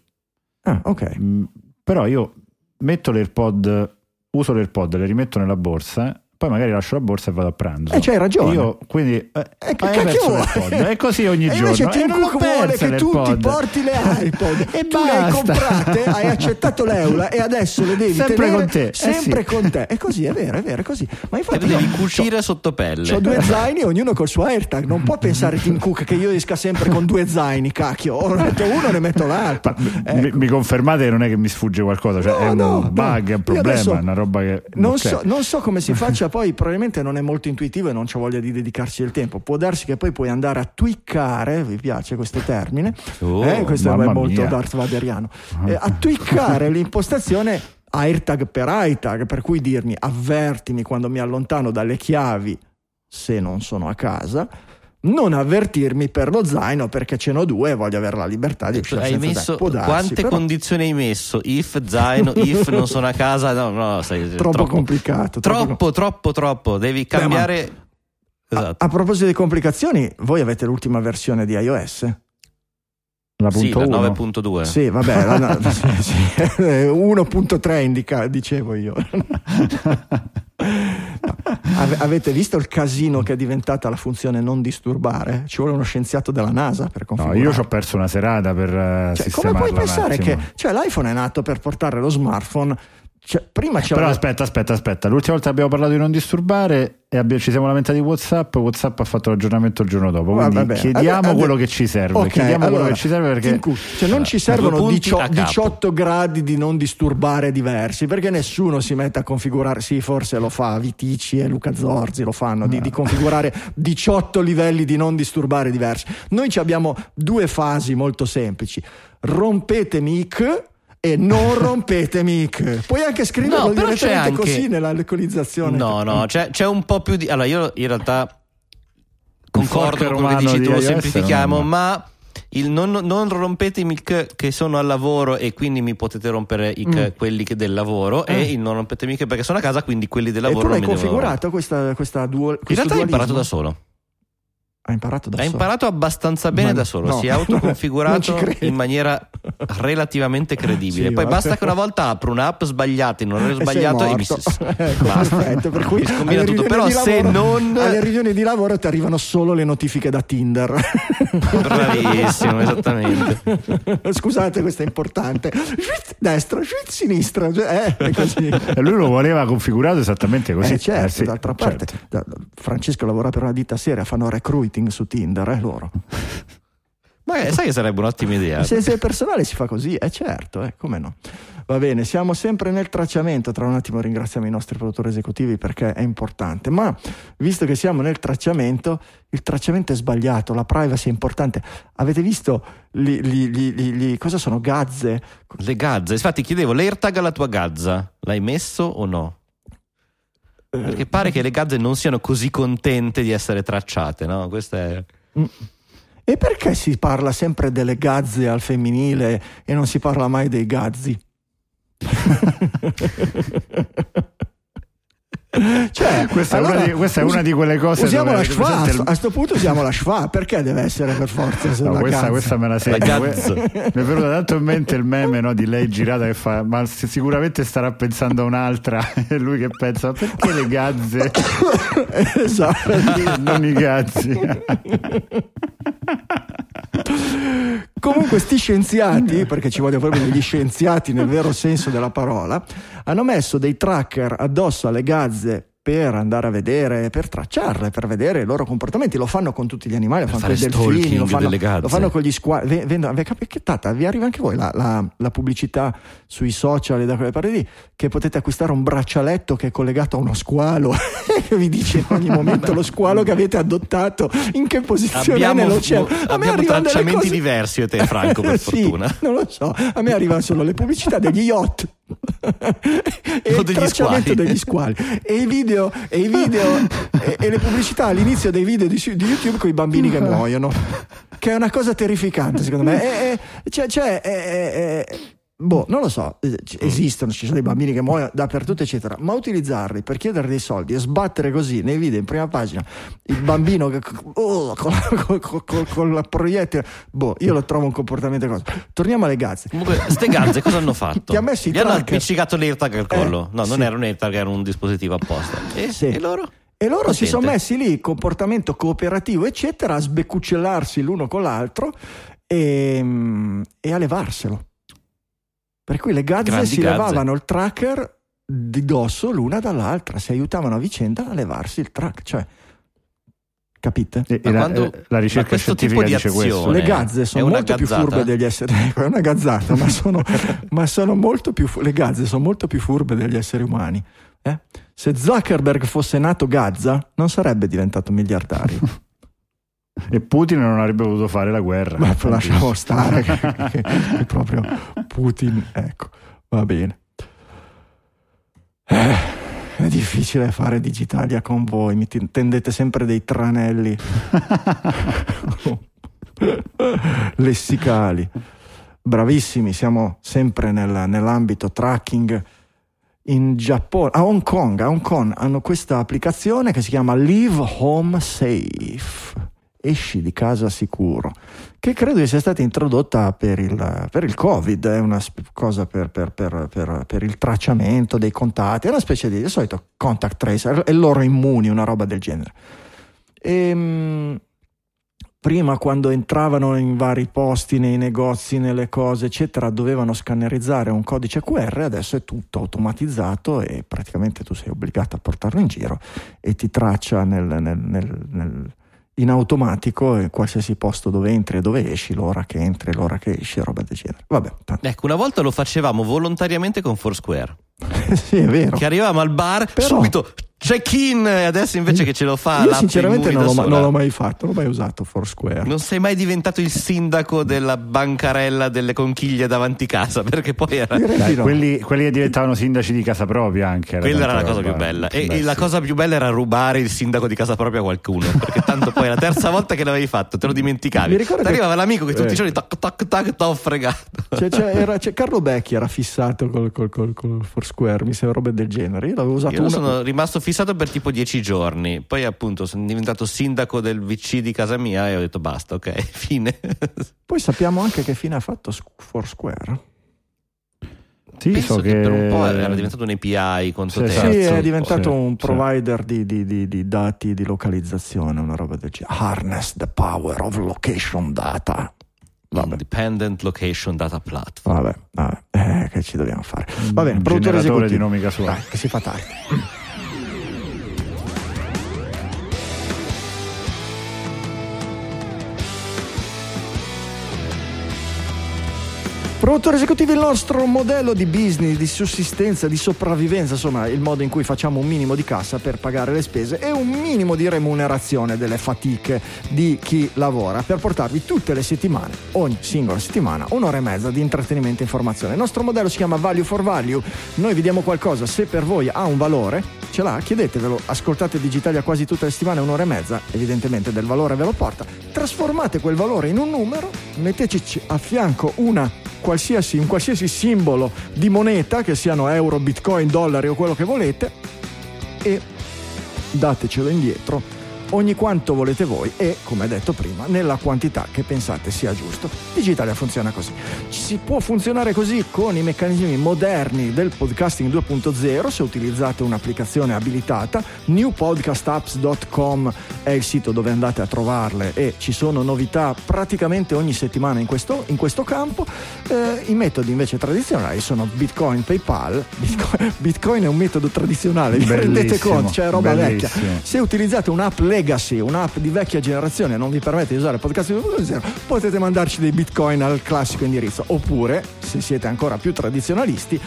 Ah, ok. Mm, però io metto l'AirPod, uso l'AirPod, le rimetto nella borsa poi magari lascio la borsa e vado a pranzo. Eh, c'hai ragione. Io quindi eh, eh, che cacchio È così ogni e giorno. Invece Tim Cook vuole che tu pod. ti porti le iPod e tu basta. le hai comprate, hai accettato l'eula e adesso le devi sempre tenere con te. sempre eh sì. con te. È così, è vero, è vero, è così. Ma infatti e devi cucire sotto pelle. Ho due zaini, ognuno col suo AirTag. Non può pensare Tim Cook che io esca sempre con due zaini, cacchio. O ne metto uno, ne metto l'altro. Ecco. Mi, mi, confermate che non è che mi sfugge qualcosa, cioè no, è un no, bug, è un problema, è una roba che non so, non so come si faccia poi probabilmente non è molto intuitivo e non c'è voglia di dedicarsi del tempo. Può darsi che poi puoi andare a twiccare, vi piace questo termine? Oh, eh, questo è molto mia. Darth Vaderiano. Eh, a twiccare l'impostazione AirTag per AirTag, per cui dirmi avvertimi quando mi allontano dalle chiavi se non sono a casa non avvertirmi per lo zaino perché ce n'ho due e voglio avere la libertà di uscire hai messo, darsi, quante però... condizioni hai messo? If zaino if non sono a casa? No no sei troppo, troppo. complicato troppo troppo troppo, troppo. devi cambiare Beh, esatto. a, a, proposito di complicazioni voi avete l'ultima versione di iOS? La sì, la 9.2 sì vabbè la, sì, sì. 1.3 indica dicevo io avete visto il casino che è diventata la funzione non disturbare? Ci vuole uno scienziato della NASA per configurare. No, io ci ho perso una serata per uh, cioè, Come puoi pensare che cioè, l'iPhone è nato per portare lo smartphone cioè, prima Però la... aspetta, aspetta, aspetta. L'ultima volta abbiamo parlato di non disturbare e abbiamo, ci siamo lamentati di WhatsApp. WhatsApp ha fatto l'aggiornamento il giorno dopo. Quindi vabbè, chiediamo vabbè, quello che ci serve. Okay, chiediamo allora, quello che ci serve perché cioè, non ci servono 18, 18 gradi di non disturbare diversi perché nessuno si mette a configurare. Sì, forse lo fa Vitici e Luca Zorzi lo fanno no. di, di configurare 18 livelli di non disturbare diversi. Noi abbiamo due fasi molto semplici. Rompete mic e non rompete mic. Puoi anche scriverlo no, direttamente anche... così nella localizzazione. No, no, c'è, c'è, un po' più di... Allora, io in realtà concordo con quello che dici tu, lo semplifichiamo, non... ma... Il non, non, rompete i mic che sono al lavoro e quindi mi potete rompere i mm. quelli del lavoro eh. e il non rompete mic perché sono a casa quindi quelli del lavoro e tu l'hai configurato questa, questa dual, in realtà l'ho imparato da solo ha imparato da ha solo. imparato abbastanza bene Ma, da solo, no, si è autoconfigurato in maniera relativamente credibile. Sì, Poi basta che una volta apro un'app sbagliata in un orario sbagliato e mi si... ecco, perfetto, per cui scombina tutto. Però se lavoro, non alle riunioni di lavoro ti arrivano solo le notifiche da Tinder. Bravissimo, esattamente. Scusate, questo è importante. Destra, sinistra, cioè, eh, così. lui lo voleva configurato esattamente così. Eh, certo, eh, sì, d'altra parte certo. Francesco lavora per una ditta seria, fanno recruiting su Tinder, eh, loro. Ma sai che sarebbe un'ottima idea? Se, se il personale si fa così, è eh, certo, eh, come no. Va bene, siamo sempre nel tracciamento, tra un attimo ringraziamo i nostri produttori esecutivi perché è importante, ma visto che siamo nel tracciamento, il tracciamento è sbagliato, la privacy è importante. Avete visto li, li, li, cosa sono gazze? Le gazze, infatti chiedevo l'AirTag alla tua gazza, l'hai messo o no? Perché pare che le gazze non siano così contente di essere tracciate, no? Questo è. Mm. E perché si parla sempre delle gazze al femminile e non si parla mai dei gazzi? Cioè, questa, allora, è di, questa, è una di, quelle cose. Usiamo la schwa. Il... A questo punto usiamo la schwa. Perché deve essere per forza? No, questa, questa, me la sento. Mi è venuto tanto in mente il meme no, di lei girata che fa: Ma sicuramente starà pensando a un'altra. E lui che pensa: Perché le gazze? esatto. non i gazzi. Comunque, sti scienziati, perché ci vogliono proprio degli scienziati nel vero senso della parola, hanno messo dei tracker addosso alle gazze per andare a vedere, per tracciarle, per vedere i loro comportamenti. Lo fanno con tutti gli animali, lo fanno con i delfini, lo fanno, lo fanno, con gli squali. Che tata, vi arriva anche voi la, la, la, pubblicità sui social e da quelle parti lì, che potete acquistare un braccialetto che è collegato a uno squalo, che vi dice in ogni momento lo squalo che avete adottato, in che posizione abbiamo, nell'oceano. A abbiamo tracciamenti cose... diversi, io te Franco, per sì, fortuna. Non lo so, a me arrivano solo le pubblicità degli yacht e il tracciamento degli squali. E i video, e, i video e, e, le pubblicità all'inizio dei video di, di YouTube con i bambini che muoiono. Che è una cosa terrificante secondo me. E, cioè, cioè, Boh, non lo so, eh, esistono, ci sono dei bambini che muoiono dappertutto, eccetera, ma utilizzarli per chiedere dei soldi e sbattere così nei video in prima pagina il bambino che, oh, con, con, con, con, la proiettile, boh, io lo trovo un comportamento cosa. Torniamo alle gazze. Comunque, ste gazze cosa hanno fatto? Ti ha messo Gli hanno appiccicato l'AirTag al collo. Eh, no, non sì. era un AirTag, era un dispositivo apposta. E, sì. e loro? E loro Contente. si sono messi lì, comportamento cooperativo, eccetera, a sbeccuccellarsi l'uno con l'altro e, mm, e a levarselo. Per cui le gazze Grandi si gazze. levavano il tracker di dosso l'una dall'altra, si aiutavano a vicenda a levarsi il tracker. Cioè, capite? E, e la, eh, la, ricerca scientifica dice questo. Le gazze sono molto gazzata. più furbe degli esseri umani. È una gazzata, ma sono, ma sono molto più le gazze sono molto più furbe degli esseri umani. Eh? Se Zuckerberg fosse nato Gazza, non sarebbe diventato miliardario. e Putin non avrebbe potuto fare la guerra. Ma lasciamo stare che, che, che, proprio Putin, ecco, va bene. Eh, è difficile fare Digitalia con voi, mi tendete sempre dei tranelli lessicali. Bravissimi, siamo sempre nel, nell'ambito tracking in Giappone, a Hong Kong, a Hong Kong hanno questa applicazione che si chiama Live Home Safe esci di casa sicuro, che credo sia stata introdotta per il, per il Covid, è una cosa per, per, per, il tracciamento dei contatti, è una specie di, di solito contact tracer, è loro immuni, una roba del genere. E, ehm, prima quando entravano in vari posti, nei negozi, nelle cose, eccetera, dovevano scannerizzare un codice QR, adesso è tutto automatizzato e praticamente tu sei obbligato a portarlo in giro e ti traccia nel, nel, nel, in automatico in qualsiasi posto dove entri e dove esci, l'ora che entri, l'ora che esci, roba del genere. Vabbè, ecco, una volta lo facevamo volontariamente con Foursquare. sì, è vero. Che arrivavamo al bar, Però... subito check-in adesso invece che ce lo fa io sinceramente non l'ho, ma, non l'ho, mai fatto non l'ho mai usato Foursquare non sei mai diventato il sindaco della bancarella delle conchiglie davanti casa perché poi era Dai, no. quelli, quelli, che diventavano sindaci di casa propria anche era quella era la cosa roba. più bella e, Beh, e sì. la cosa più bella era rubare il sindaco di casa propria a qualcuno perché tanto poi la terza volta che l'avevi fatto te lo dimenticavi mi ricordo arrivava l'amico che tutti i eh. giorni tac tac tac t'ho fregato cioè, cioè, era, cioè, Carlo Becchi era fissato col, col, col, col Foursquare mi sembra roba del genere io l'avevo usato io una... sono rimasto fissato per tipo 10 dieci giorni. Poi, appunto, sono diventato sindaco del VC di casa mia e ho detto basta, ok, fine. Poi sappiamo anche che fine ha fatto Foursquare. Sì, Penso so che, che, per un po' era diventato un API conto sì, Sì, è diventato sì, un provider sì. di, di, di, dati di localizzazione, una roba del genere. Harness the power of location data. Vabbè. Independent Location Data Platform. Vabbè, vabbè. Eh, che ci dobbiamo fare? Va bene, produttore esecutivo. di nomi casuali. Dai, che si fa tardi. Produttore esecutivo, il nostro modello di business, di sussistenza, di sopravvivenza, insomma il modo in cui facciamo un minimo di cassa per pagare le spese e un minimo di remunerazione delle fatiche di chi lavora per portarvi tutte le settimane, ogni singola settimana, un'ora e mezza di intrattenimento e informazione. Il nostro modello si chiama Value for Value, noi vi diamo qualcosa, se per voi ha un valore, ce l'ha, chiedetevelo, ascoltate Digitalia quasi tutte le settimane, un'ora e mezza, evidentemente del valore ve lo porta, trasformate quel valore in un numero, metteteci a fianco una qualsiasi, un qualsiasi simbolo di moneta, che siano euro, bitcoin, dollari o quello che volete, e datecelo indietro ogni quanto volete voi e, come detto prima, nella quantità che pensate sia giusto. Digitalia funziona così. Si può funzionare così con i meccanismi moderni del podcasting 2.0 se utilizzate un'applicazione abilitata. newpodcastapps.com è il sito dove andate a trovarle e ci sono novità praticamente ogni settimana in questo, in questo campo. Eh, I metodi invece tradizionali sono Bitcoin, PayPal. Bitcoin, Bitcoin è un metodo tradizionale, vi rendete conto? Cioè roba bellissimo. vecchia. Se utilizzate un'app Legacy, un'app di vecchia generazione, non vi permette di usare podcast 2.0, potete mandarci dei bitcoin al classico indirizzo. Oppure, se siete ancora più tradizionalisti,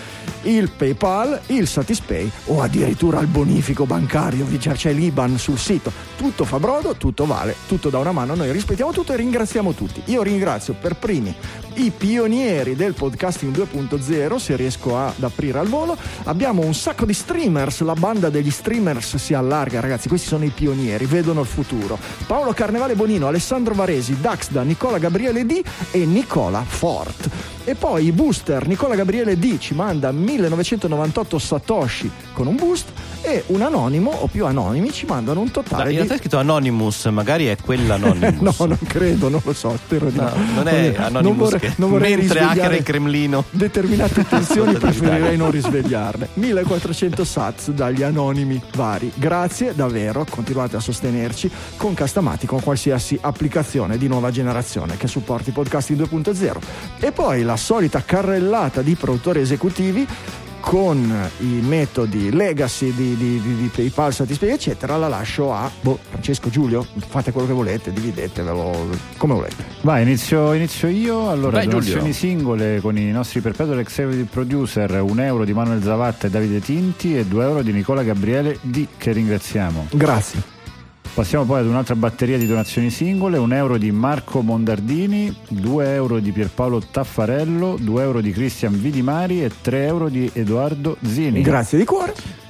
il PayPal, il Satispay o addirittura il bonifico bancario, c'è l'IBAN sul sito. Tutto fa brodo, tutto vale, tutto da una mano. Noi rispettiamo tutto e ringraziamo tutti. Io ringrazio per primi i pionieri del podcasting 2.0, se riesco ad aprire al volo. Abbiamo un sacco di streamers, la banda degli streamers si allarga, ragazzi, questi sono i pionieri, vedono il futuro. Paolo Carnevale Bonino, Alessandro Varesi, Daxda, Nicola Gabriele D e Nicola Fort. E poi i booster, Nicola Gabriele D ci manda 1998 Satoshi con un boost e un anonimo o più anonimi ci mandano un totale. No, in realtà di... è scritto Anonymous, magari è quell'Anonymous. no, non credo, non lo so, spero di no. Non è Anonymous non vorrei, che non vorrei mentre hacker il Cremlino. Determinate tensioni preferirei non risvegliarle. 1400 sats dagli anonimi vari. Grazie davvero, continuate a sostenerci con Castamati, con qualsiasi applicazione di nuova generazione che supporti podcasting 2.0. E poi la solita carrellata di produttori esecutivi con i metodi legacy di, di, di, di PayPal, Satispay, eccetera, la lascio a boh, Francesco Giulio. Fate quello che volete, dividetevelo come volete. Vai, inizio, inizio io. Allora, Vai, donazioni singole con i nostri perpetual executive producer: un euro di Manuel Zavatta e Davide Tinti e due euro di Nicola Gabriele D, che ringraziamo. Grazie. Passiamo poi ad un'altra batteria di donazioni singole, un euro di Marco Mondardini, 2 euro di Pierpaolo Taffarello, 2 euro di Cristian Vidimari e 3 euro di Edoardo Zini. Grazie di cuore.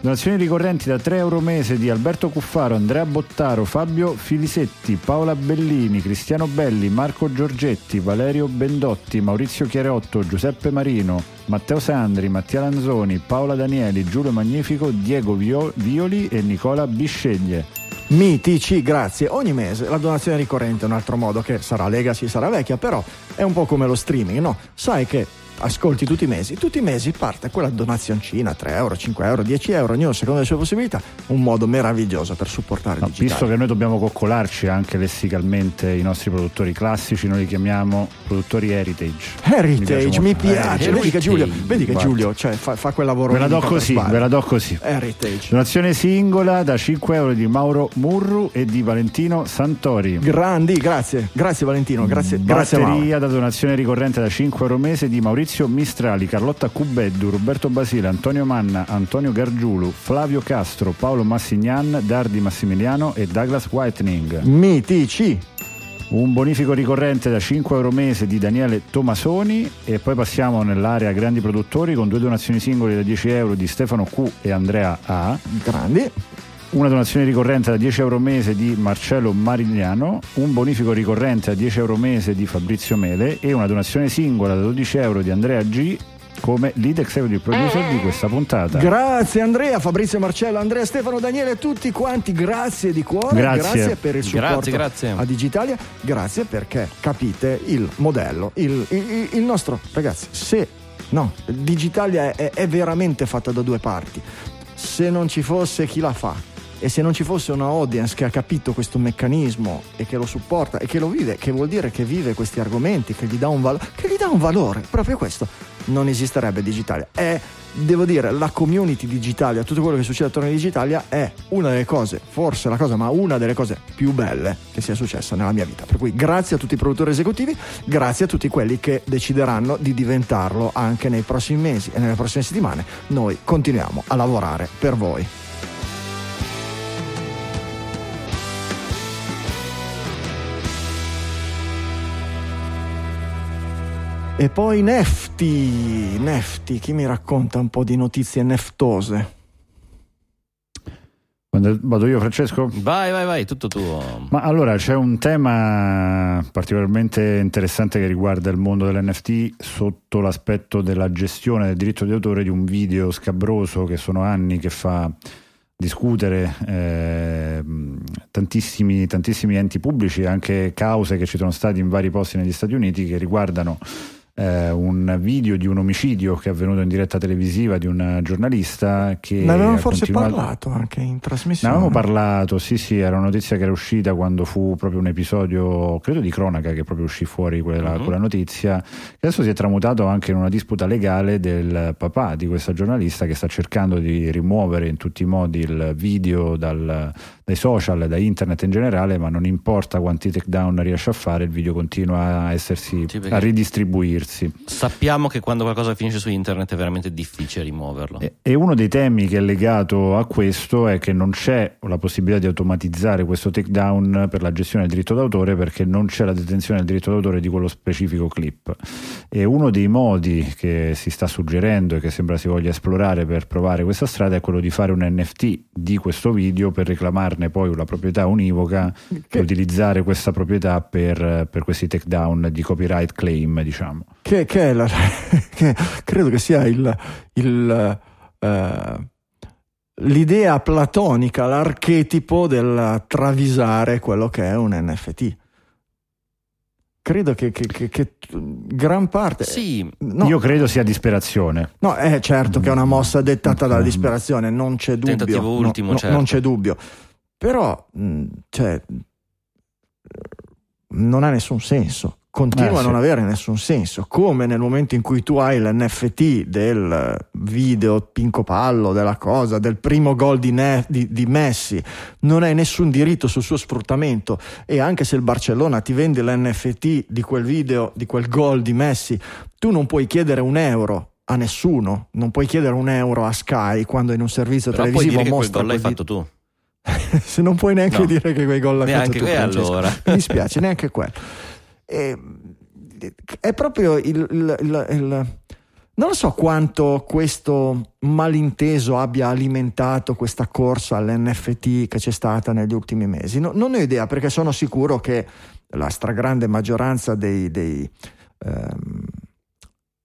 Donazioni ricorrenti da 3 euro mese di Alberto Cuffaro, Andrea Bottaro, Fabio Filisetti, Paola Bellini, Cristiano Belli, Marco Giorgetti, Valerio Bendotti, Maurizio Chiarotto, Giuseppe Marino, Matteo Sandri, Mattia Lanzoni, Paola Danieli, Giulio Magnifico, Diego Violi e Nicola Bisceglie mitici, grazie. Ogni mese la donazione ricorrente è un altro modo che sarà legacy, sarà vecchia, però è un po' come lo streaming, no? Sai che ascolti tutti i mesi, tutti i mesi parte quella donazioncina, 3 euro, 5 euro, 10 euro, ognuno secondo le sue possibilità, un modo meraviglioso per supportare no, il digitale. Visto che noi dobbiamo coccolarci anche lessicalmente i nostri produttori classici, noi li chiamiamo produttori heritage. Heritage, mi piace, mi piace. vedi che Giulio, vedi che Giulio cioè, fa, fa, quel lavoro. Ve la do così, ve la do così. Heritage. Donazione singola da 5 euro di Mauro Murru e di Valentino Santori. Grandi, grazie, grazie Valentino, grazie. Batteria grazie da donazione ricorrente da 5 euro mese di Maurizio Mistrali, Carlotta Cubeddu, Roberto Basile, Antonio Manna, Antonio Gargiulu, Flavio Castro, Paolo Massignan, Dardi Massimiliano e Douglas Whitening. Mitici! Un bonifico ricorrente da 5 euro mese di Daniele Tomasoni e poi passiamo nell'area grandi produttori con due donazioni singole da 10 euro di Stefano Q e Andrea A. Grandi una donazione ricorrente da 10 euro mese di Marcello Marigliano, un bonifico ricorrente da 10 euro mese di Fabrizio Mele e una donazione singola da 12 euro di Andrea G come lead executive producer di questa puntata. Grazie Andrea, Fabrizio Marcello, Andrea Stefano, Daniele, tutti quanti, grazie di cuore, grazie, grazie per il supporto grazie, grazie. a Digitalia, grazie perché capite il modello, il, il, il nostro, ragazzi, se no, Digitalia è, è veramente fatta da due parti, se non ci fosse chi la fa e se non ci fosse una audience che ha capito questo meccanismo e che lo supporta e che lo vive, che vuol dire che vive questi argomenti, che gli dà un, valo- che gli dà un valore, proprio questo, non esisterebbe Digitalia. È, devo dire, la community digitalia, tutto quello che succede attorno a Digitalia è una delle cose, forse la cosa, ma una delle cose più belle che sia successa nella mia vita. Per cui grazie a tutti i produttori esecutivi, grazie a tutti quelli che decideranno di diventarlo anche nei prossimi mesi e nelle prossime settimane. Noi continuiamo a lavorare per voi. E poi Nefti, Nefti, chi mi racconta un po' di notizie neftose? Vado io Francesco? Vai, vai, vai, tutto tuo. Ma allora c'è un tema particolarmente interessante che riguarda il mondo dell'NFT sotto l'aspetto della gestione del diritto di autore di un video scabroso che sono anni che fa discutere eh, tantissimi, tantissimi enti pubblici, anche cause che ci sono state in vari posti negli Stati Uniti che riguardano eh, un video di un omicidio che è avvenuto in diretta televisiva di un giornalista che... Ne avevamo forse continuato... parlato anche in trasmissione. Ne avevamo parlato, sì sì, era una notizia che era uscita quando fu proprio un episodio, credo di cronaca, che proprio uscì fuori quella, uh-huh. quella notizia, che adesso si è tramutato anche in una disputa legale del papà di questa giornalista che sta cercando di rimuovere in tutti i modi il video dal, dai social, da internet in generale, ma non importa quanti takedown riesce a fare, il video continua a essersi, sì, a ridistribuirsi servizi. Sappiamo che quando qualcosa finisce su internet è veramente difficile rimuoverlo. E, e uno dei temi che è legato a questo è che non c'è la possibilità di automatizzare questo takedown per la gestione del diritto d'autore perché non c'è la detenzione del diritto d'autore di quello specifico clip. E uno dei modi che si sta suggerendo e che sembra si voglia esplorare per provare questa strada è quello di fare un NFT di questo video per reclamarne poi una proprietà univoca che... e utilizzare questa proprietà per, per questi takedown di copyright claim, diciamo che, che, la, che credo che sia il, il, uh, l'idea platonica, l'archetipo del travisare quello che è un NFT credo che, che, che, che, gran parte. Sì, no, io credo sia disperazione. No, è certo che è una mossa dettata dalla disperazione, non c'è dubbio. Tentativo ultimo, no, certo. Non c'è dubbio. Però, mh, cioè, non ha nessun senso continua eh, a non sì. avere nessun senso. Come nel momento in cui tu hai l'NFT del video Pinco Pallo, della cosa, del primo gol di, ne- di, di, Messi, non hai nessun diritto sul suo sfruttamento. E anche se il Barcellona ti vende l'NFT di quel video, di quel gol di Messi, tu non puoi chiedere un euro a nessuno, non puoi chiedere un euro a Sky quando in un servizio Però televisivo puoi mostra. Che quel gol l'hai fatto tu. se non puoi neanche no. dire che quei gol l'hai fatto tu, allora. mi dispiace, neanche quello. E, è proprio il, il, il, il non so quanto questo malinteso abbia alimentato questa corsa all'NFT che c'è stata negli ultimi mesi. No, non ho idea perché sono sicuro che la stragrande maggioranza dei, dei, ehm,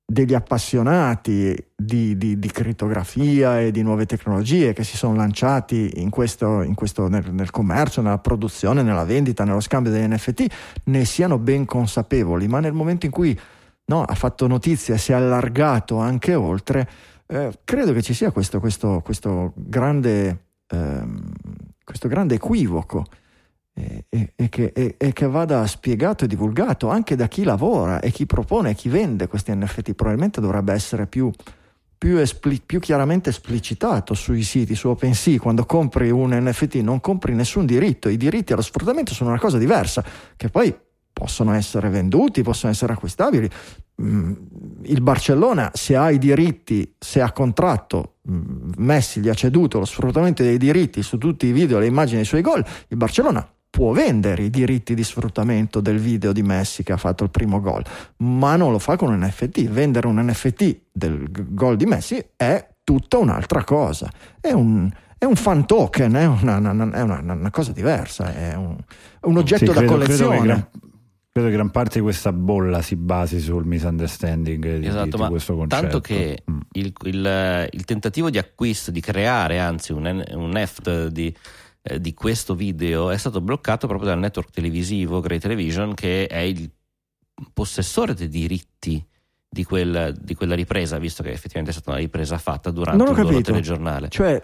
degli appassionati di, di, di, crittografia e di nuove tecnologie che si sono lanciati in questo, in questo nel, nel, commercio, nella produzione, nella vendita, nello scambio degli NFT, ne siano ben consapevoli, ma nel momento in cui no? ha fatto notizia, si è allargato anche oltre. Eh, credo che ci sia questo, questo, questo, grande, ehm, questo grande equivoco e, e, e, che, e, che, vada spiegato e divulgato anche da chi lavora e chi propone e chi vende questi NFT. Probabilmente dovrebbe essere più, più, espli, più chiaramente esplicitato sui siti, su OpenSea. Quando compri un NFT non compri nessun diritto, i diritti allo sfruttamento sono una cosa diversa, che poi possono essere venduti, possono essere acquistabili. Mm, il Barcellona, se ha i diritti, se ha contratto, mm, Messi gli ha ceduto lo sfruttamento dei diritti su tutti i video e le immagini dei suoi gol, il Barcellona può vendere i diritti di sfruttamento del video di Messi che ha fatto il primo gol, ma non lo fa con un NFT. Vendere un NFT del gol di Messi è tutta un'altra cosa. È un, è un fan token, è una, una, è una, una cosa diversa, è un, un oggetto sì, credo, da collezione. Credo che, credo che gran parte di questa bolla si basi sul misunderstanding di, esatto, di, di questo concetto. Tanto che mm. il, il, il, tentativo di acquisto, di creare anzi un, un NFT di eh, di questo video è stato bloccato proprio dal network televisivo Grey Television che è il possessore dei diritti di, quel, di quella ripresa, visto che effettivamente è stata una ripresa fatta durante il loro telegiornale. Cioè,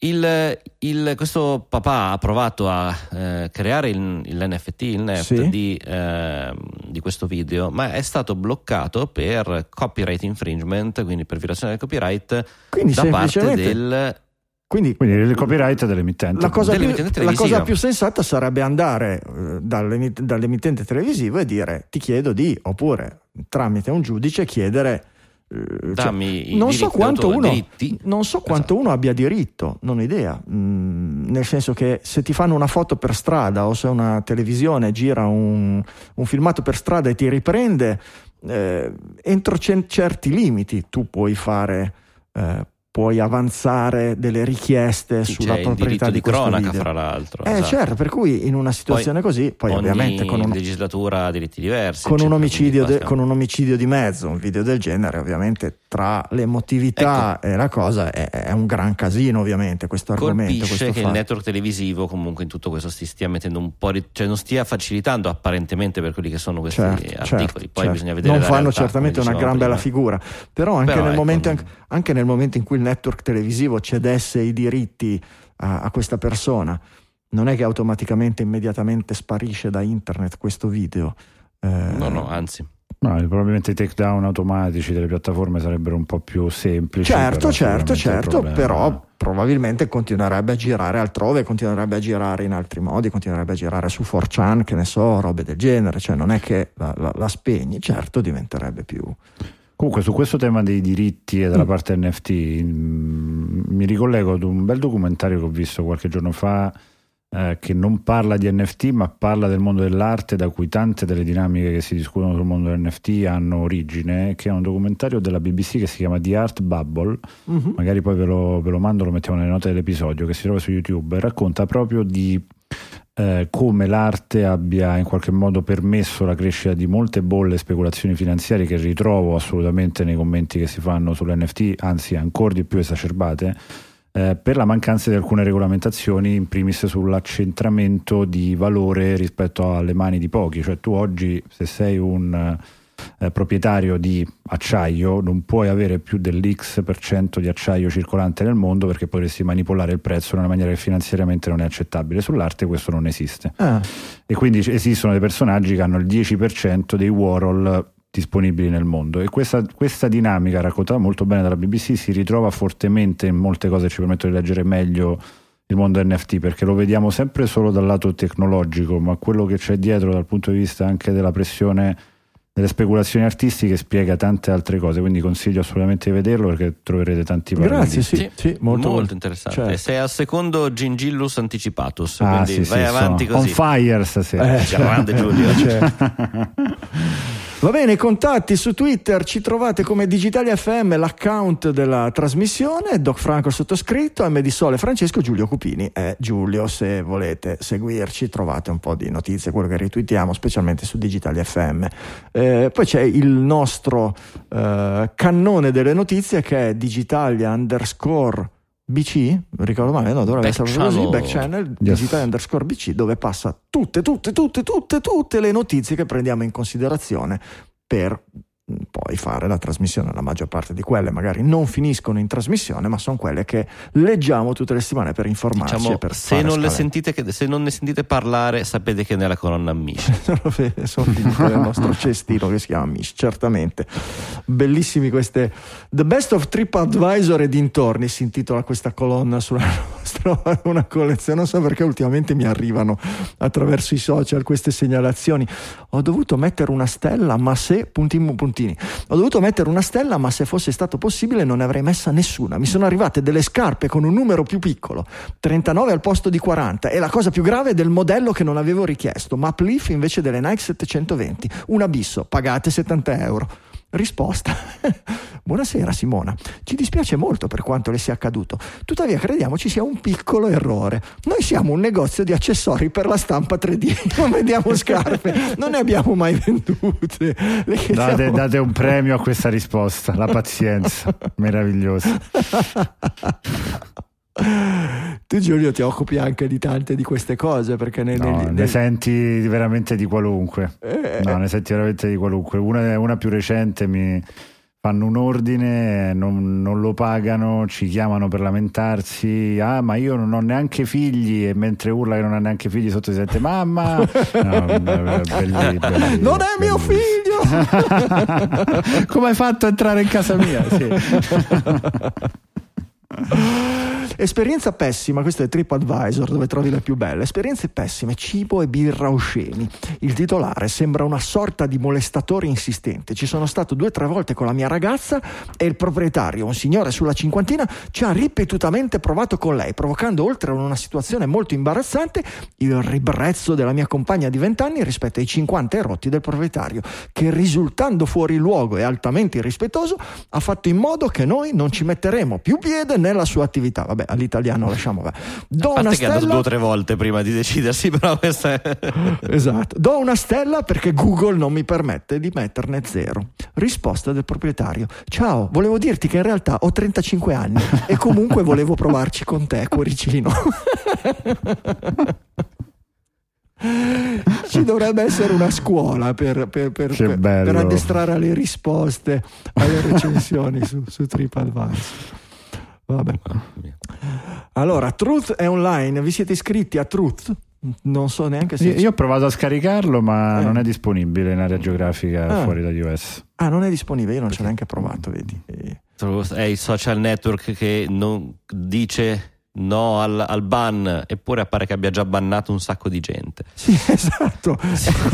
il, il, questo papà ha provato a eh, creare il, l'NFT, il NEFT sì. di, eh, di, questo video, ma è stato bloccato per copyright infringement, quindi per violazione del copyright quindi da parte del quindi, Quindi, il copyright dell'emittente. La cosa, più, la cosa più sensata sarebbe andare uh, dall'emittente televisivo e dire ti chiedo di, oppure tramite un giudice chiedere... Uh, Dammi cioè, non, so uno, non so quanto esatto. uno abbia diritto, non ho idea. Mm, nel senso che se ti fanno una foto per strada o se una televisione gira un, un filmato per strada e ti riprende, eh, entro c- certi limiti tu puoi fare... Puoi avanzare delle richieste sì, sulla proprietà di, questo cronaca, video. fra l'altro. Eh, esatto. certo, per cui in una situazione poi, così, poi ovviamente con una legislatura ha diritti diversi. Con un, omicidio de, con un, omicidio di mezzo, un video del genere, ovviamente tra l'emotività ecco. e la cosa è, è, un gran casino, ovviamente, questo argomento. Colpisce questo che fatto. il network televisivo comunque in tutto questo si stia mettendo un po' di, cioè non stia facilitando apparentemente per quelli che sono questi certo, articoli. Certo, poi certo. bisogna vedere Non fanno realtà, certamente una gran prima. bella figura, però anche, però nel ecco, momento, non... anche nel momento in cui il network televisivo cedesse i diritti a, a questa persona, non è che automaticamente, immediatamente sparisce da internet questo video. Eh, no, no, anzi. No, probabilmente i takedown automatici delle piattaforme sarebbero un po' più semplici. Certo, certo, certo, però probabilmente continuerebbe a girare altrove, continuerebbe a girare in altri modi, continuerebbe a girare su 4chan, che ne so, robe del genere, cioè non è che la, la, la spegni, certo diventerebbe più... Comunque su questo tema dei diritti e della mm. parte NFT mm, mi ricollego ad un bel documentario che ho visto qualche giorno fa eh, che non parla di NFT ma parla del mondo dell'arte da cui tante delle dinamiche che si discutono sul mondo dell'NFT hanno origine, che è un documentario della BBC che si chiama The Art Bubble, mm-hmm. magari poi ve lo, ve lo mando, lo mettiamo nelle note dell'episodio, che si trova su YouTube e racconta proprio di eh, come l'arte abbia in qualche modo permesso la crescita di molte bolle e speculazioni finanziarie che ritrovo assolutamente nei commenti che si fanno sull'NFT, anzi ancora di più esacerbate, eh, per la mancanza di alcune regolamentazioni, in primis sull'accentramento di valore rispetto alle mani di pochi. Cioè tu oggi se sei un eh, proprietario di acciaio non puoi avere più dell'X% di acciaio circolante nel mondo perché potresti manipolare il prezzo in una maniera che finanziariamente non è accettabile. Sull'arte questo non esiste. Ah. E quindi esistono dei personaggi che hanno il 10% dei Warhol disponibili nel mondo e questa, questa, dinamica raccontata molto bene dalla BBC si ritrova fortemente in molte cose che ci permettono di leggere meglio il mondo NFT perché lo vediamo sempre solo dal lato tecnologico ma quello che c'è dietro dal punto di vista anche della pressione delle speculazioni artistiche spiega tante altre cose, quindi consiglio assolutamente di vederlo perché troverete tanti paragoni. Grazie, sì, sì, sì molto, molto, interessante. Certo. Sei al secondo Gingillus Anticipatus, ah, quindi sì, vai sì, avanti sono. così. On fire stasera. Eh, Grande Giulio. Certo. Va bene, contatti su Twitter ci trovate come Digitalia FM, l'account della trasmissione, Doc Franco sottoscritto, MD Sole Francesco Giulio Cupini e Giulio. Se volete seguirci trovate un po' di notizie, quello che ritweetiamo, specialmente su Digitalia FM. Eh, poi c'è il nostro eh, cannone delle notizie che è Digitalia underscore BC, ricordo male, no, dovrebbe essere così, back channel, yes. digitale underscore BC, dove passa tutte, tutte, tutte, tutte, tutte le notizie che prendiamo in considerazione per poi fare la trasmissione. La maggior parte di quelle magari non finiscono in trasmissione, ma sono quelle che leggiamo tutte le settimane per informarci. Diciamo, per se, non sentite, se, non ne sentite parlare, sapete che è nella colonna Mish. sono nel nostro cestino che si chiama Mish, certamente. Bellissimi queste. The Best of TripAdvisor e dintorni si intitola questa colonna sulla nostra una collezione. Non so perché ultimamente mi arrivano attraverso i social queste segnalazioni. Ho dovuto mettere una stella, ma se puntini puntini. Ho dovuto mettere una stella, ma se fosse stato possibile non ne avrei messa nessuna. Mi sono arrivate delle scarpe con un numero più piccolo, 39 al posto di 40, e la cosa più grave è del modello che non avevo richiesto, Maplif invece delle Nike 720, un abisso, pagate 70 euro. Risposta. Buonasera Simona, ci dispiace molto per quanto le sia accaduto, tuttavia crediamo ci sia un piccolo errore. Noi siamo un negozio di accessori per la stampa 3D, non vendiamo scarpe, non ne abbiamo mai vendute. Date, date un premio a questa risposta, la pazienza, meravigliosa. Tu Giulio ti occupi anche di tante di queste cose perché ne, no, ne, ne senti veramente di qualunque. Eh, no, ne senti veramente di qualunque. Una, una più recente mi fanno un ordine, non, non, lo pagano, ci chiamano per lamentarsi, ah ma io non ho neanche figli e mentre urla che non ha neanche figli sotto si sente mamma, no, belli, belli, non è mio figlio! Come hai fatto a entrare in casa mia? Sì. Esperienza pessima, questo è TripAdvisor dove trovi le più belle. Esperienze pessime, cibo e birra osceni. Il titolare sembra una sorta di molestatore insistente. Ci sono stato due o tre volte con la mia ragazza e il proprietario, un signore sulla cinquantina, ci ha ripetutamente provato con lei, provocando oltre a una situazione molto imbarazzante il ribrezzo della mia compagna di vent'anni rispetto ai 50 erotti del proprietario, che risultando fuori luogo e altamente irrispettoso ha fatto in modo che noi non ci metteremo più piede nella sua attività. Vabbè, all'italiano lasciamo. Do A una stella... che è andato due o tre volte prima di decidersi, però questa è... esatto. Do una stella perché Google non mi permette di metterne zero. Risposta del proprietario. Ciao, volevo dirti che in realtà ho 35 anni e comunque volevo provarci con te, cuoricino. Ci dovrebbe essere una scuola per, per, per, per, addestrare alle risposte alle recensioni su, su TripAdvisor. Vabbè. Allora, Truth è online, vi siete iscritti a Truth? Non so neanche se. Io, io ho provato a scaricarlo, ma eh. non è disponibibile in area geografica ah. fuori da US. Ah, non è disponibile, io non ci ho neanche provato, vedi. È il social network che non dice no al, al, ban, eppure appare che abbia già bannato un sacco di gente. Sì, esatto.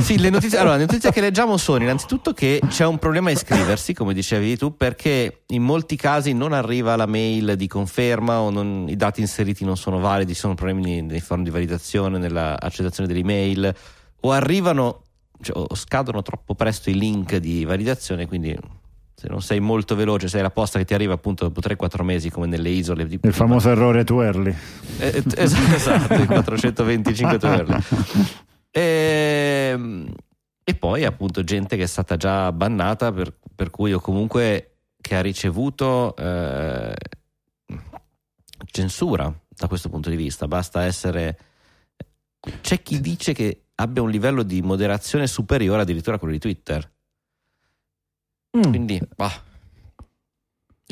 Sì, le, notizie, allora, le notizie che leggiamo sono innanzitutto che c'è un problema a iscriversi, come dicevi tu, perché in molti casi non arriva la mail di conferma o non, i dati inseriti non sono validi, ci sono problemi nei forum di validazione, nell'accettazione delle email, o arrivano cioè, o scadono troppo presto i link di validazione, quindi se non sei molto veloce, sei la posta che ti arriva appunto dopo 3-4 mesi come nelle isole. Di, il famoso errore too early. Eh, eh esatto, esatto, il 425 too early. E, ehm, e, poi appunto gente che è stata già bannata per, per cui o comunque che ha ricevuto eh, censura da questo punto di vista. Basta essere... C'è chi dice che abbia un livello di moderazione superiore addirittura a quello di Twitter. Mm. Quindi, bah.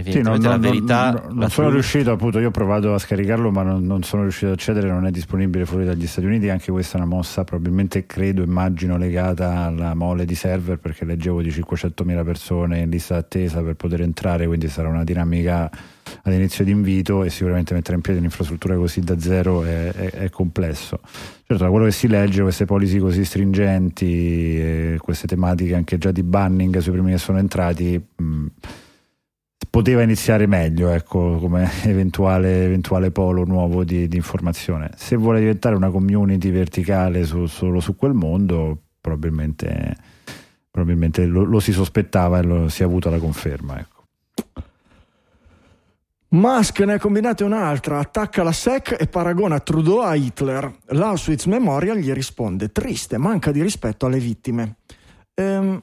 Sì, non, la verità non, non, non sono riuscito appunto io ho provato a scaricarlo ma non, non, sono riuscito ad accedere non è disponibile fuori dagli Stati Uniti anche questa è una mossa probabilmente credo immagino legata alla mole di server perché leggevo di 500.000 persone in lista d'attesa per poter entrare quindi sarà una dinamica all'inizio di invito e sicuramente mettere in piedi un'infrastruttura così da zero è, è, è complesso. Certo da quello che si legge queste policy così stringenti queste tematiche anche già di banning sui primi che sono entrati mh, poteva iniziare meglio ecco, come eventuale, eventuale, polo nuovo di, di, informazione. Se vuole diventare una community verticale su, solo su quel mondo, probabilmente, probabilmente lo, lo, si sospettava e lo, si è avuta la conferma. Ecco. Musk ne ha combinate un'altra, attacca la SEC e paragona Trudeau a Hitler. L'Auschwitz Memorial gli risponde triste, manca di rispetto alle vittime. Ehm,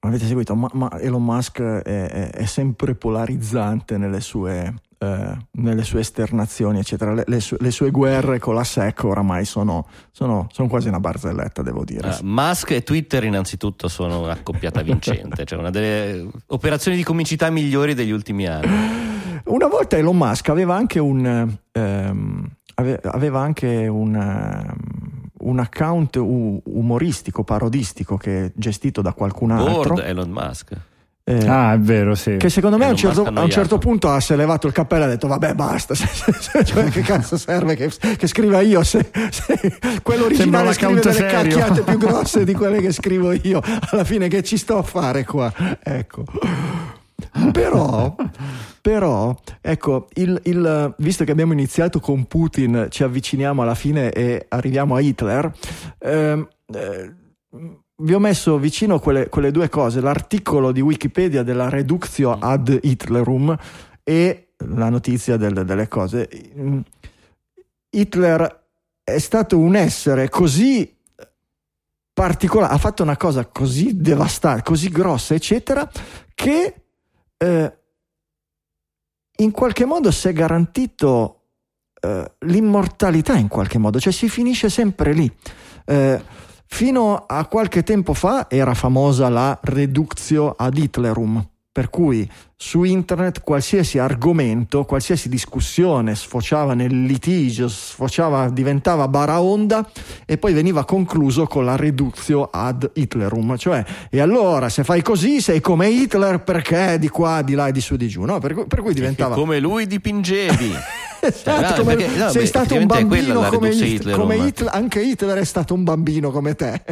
avete seguito, ma, ma Elon Musk è, è, è, sempre polarizzante nelle sue eh, nelle sue esternazioni, eccetera. Le, le, sue, le, sue, guerre con la SEC oramai sono, sono, sono quasi una barzelletta, devo dire. Uh, Musk e Twitter, innanzitutto, sono un'accoppiata vincente, cioè una delle operazioni di comicità migliori degli ultimi anni. Una volta Elon Musk aveva anche un. Ehm, aveva anche un. Um, un account umoristico, parodistico che è gestito da qualcun altro. Board Elon Musk. Eh, ah, è vero, sì. Che secondo me a un, certo, a un, certo, punto ha si è levato il cappello e ha detto: Vabbè, basta. cioè, che cazzo serve che, che scriva io? Se, se quello originale scrive delle serio. cacchiate più grosse di quelle che scrivo io, alla fine che ci sto a fare qua? Ecco. Però, però ecco, il, il, visto che abbiamo iniziato con Putin, ci avviciniamo alla fine e arriviamo a Hitler. Ehm, eh, vi ho messo vicino quelle, quelle, due cose, l'articolo di Wikipedia della Reductio ad Hitlerum e la notizia del, delle cose. Hitler è stato un essere così particolare, ha fatto una cosa così devastante, così grossa, eccetera, che eh, in qualche modo si è garantito eh, l'immortalità, in qualche modo, cioè si finisce sempre lì. Eh, fino a qualche tempo fa era famosa la reductio ad Hitlerum, per cui su internet qualsiasi argomento, qualsiasi discussione sfociava nel litigio, sfociava, diventava baraonda e poi veniva concluso con la reductio ad Hitlerum, cioè e allora se fai così sei come Hitler perché di qua, di là e di su di giù, no? per, per cui diventava... Come lui dipingevi. esatto, come, perché, no, sei beh, stato un bambino come, Hitler, come Hitler, anche Hitler è stato un bambino come te.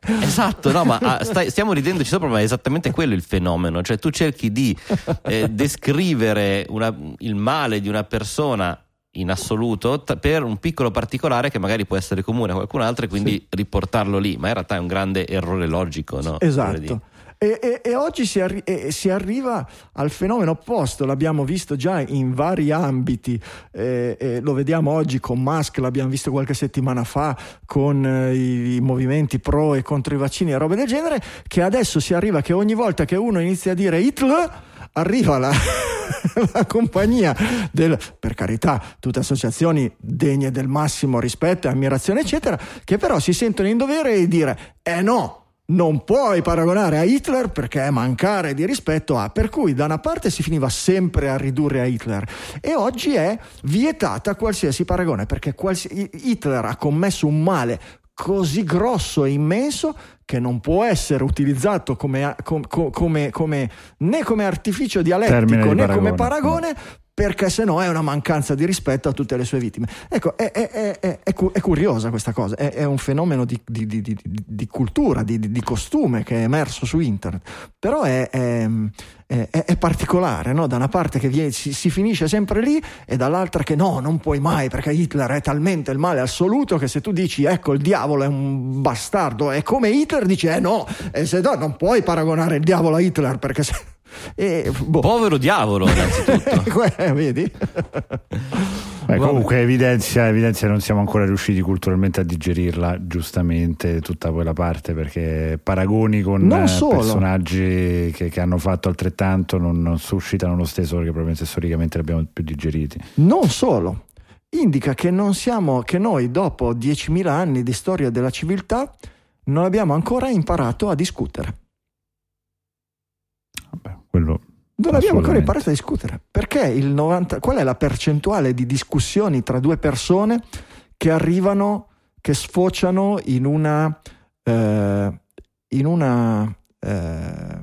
esatto, no, ma ah, stai, stiamo ridendoci sopra, ma è esattamente quello il fenomeno, cioè tu cerchi di eh, descrivere una, il male di una persona in assoluto t- per un piccolo particolare che magari può essere comune a qualcun altro e quindi sì. riportarlo lì, ma in realtà è un grande errore logico. No? Esatto. E, e, e, oggi si, arri- e, si, arriva al fenomeno opposto, l'abbiamo visto già in vari ambiti, lo vediamo oggi con Musk, l'abbiamo visto qualche settimana fa con eh, i, i, movimenti pro e contro i vaccini e robe del genere, che adesso si arriva che ogni volta che uno inizia a dire Hitler, arriva la, la compagnia del, per carità, tutte associazioni degne del massimo rispetto e ammirazione, eccetera, che però si sentono in dovere di dire, eh no, non puoi paragonare a Hitler perché è mancare di rispetto a, per cui da una parte si finiva sempre a ridurre a Hitler e oggi è vietata qualsiasi paragone perché qualsiasi, Hitler ha commesso un male così grosso e immenso che non può essere utilizzato come, come, come, né come artificio dialettico né come paragone perché se no è una mancanza di rispetto a tutte le sue vittime. Ecco, è, è, è, è curiosa questa cosa, è, un fenomeno di, di, di, di cultura, di, costume che è emerso su internet, però è, particolare, no? da una parte che viene, si, si, finisce sempre lì e dall'altra che no, non puoi mai perché Hitler è talmente il male assoluto che se tu dici ecco il diavolo è un bastardo, è come Hitler dici eh no, e se no non puoi paragonare il diavolo a Hitler perché se e, boh. Povero diavolo, innanzitutto. Eh, vedi? Beh, comunque evidenzia, evidenzia non siamo ancora riusciti culturalmente a digerirla giustamente tutta quella parte perché paragoni con personaggi che, che, hanno fatto altrettanto non, non, suscitano lo stesso perché probabilmente storicamente li abbiamo più digeriti. Non solo, indica che, non siamo, che noi dopo 10.000 anni di storia della civiltà non abbiamo ancora imparato a discutere. Vabbè, quello non abbiamo ancora imparato a discutere. Perché il 90, qual è la percentuale di discussioni tra due persone che arrivano, che sfociano in una, eh, in una eh,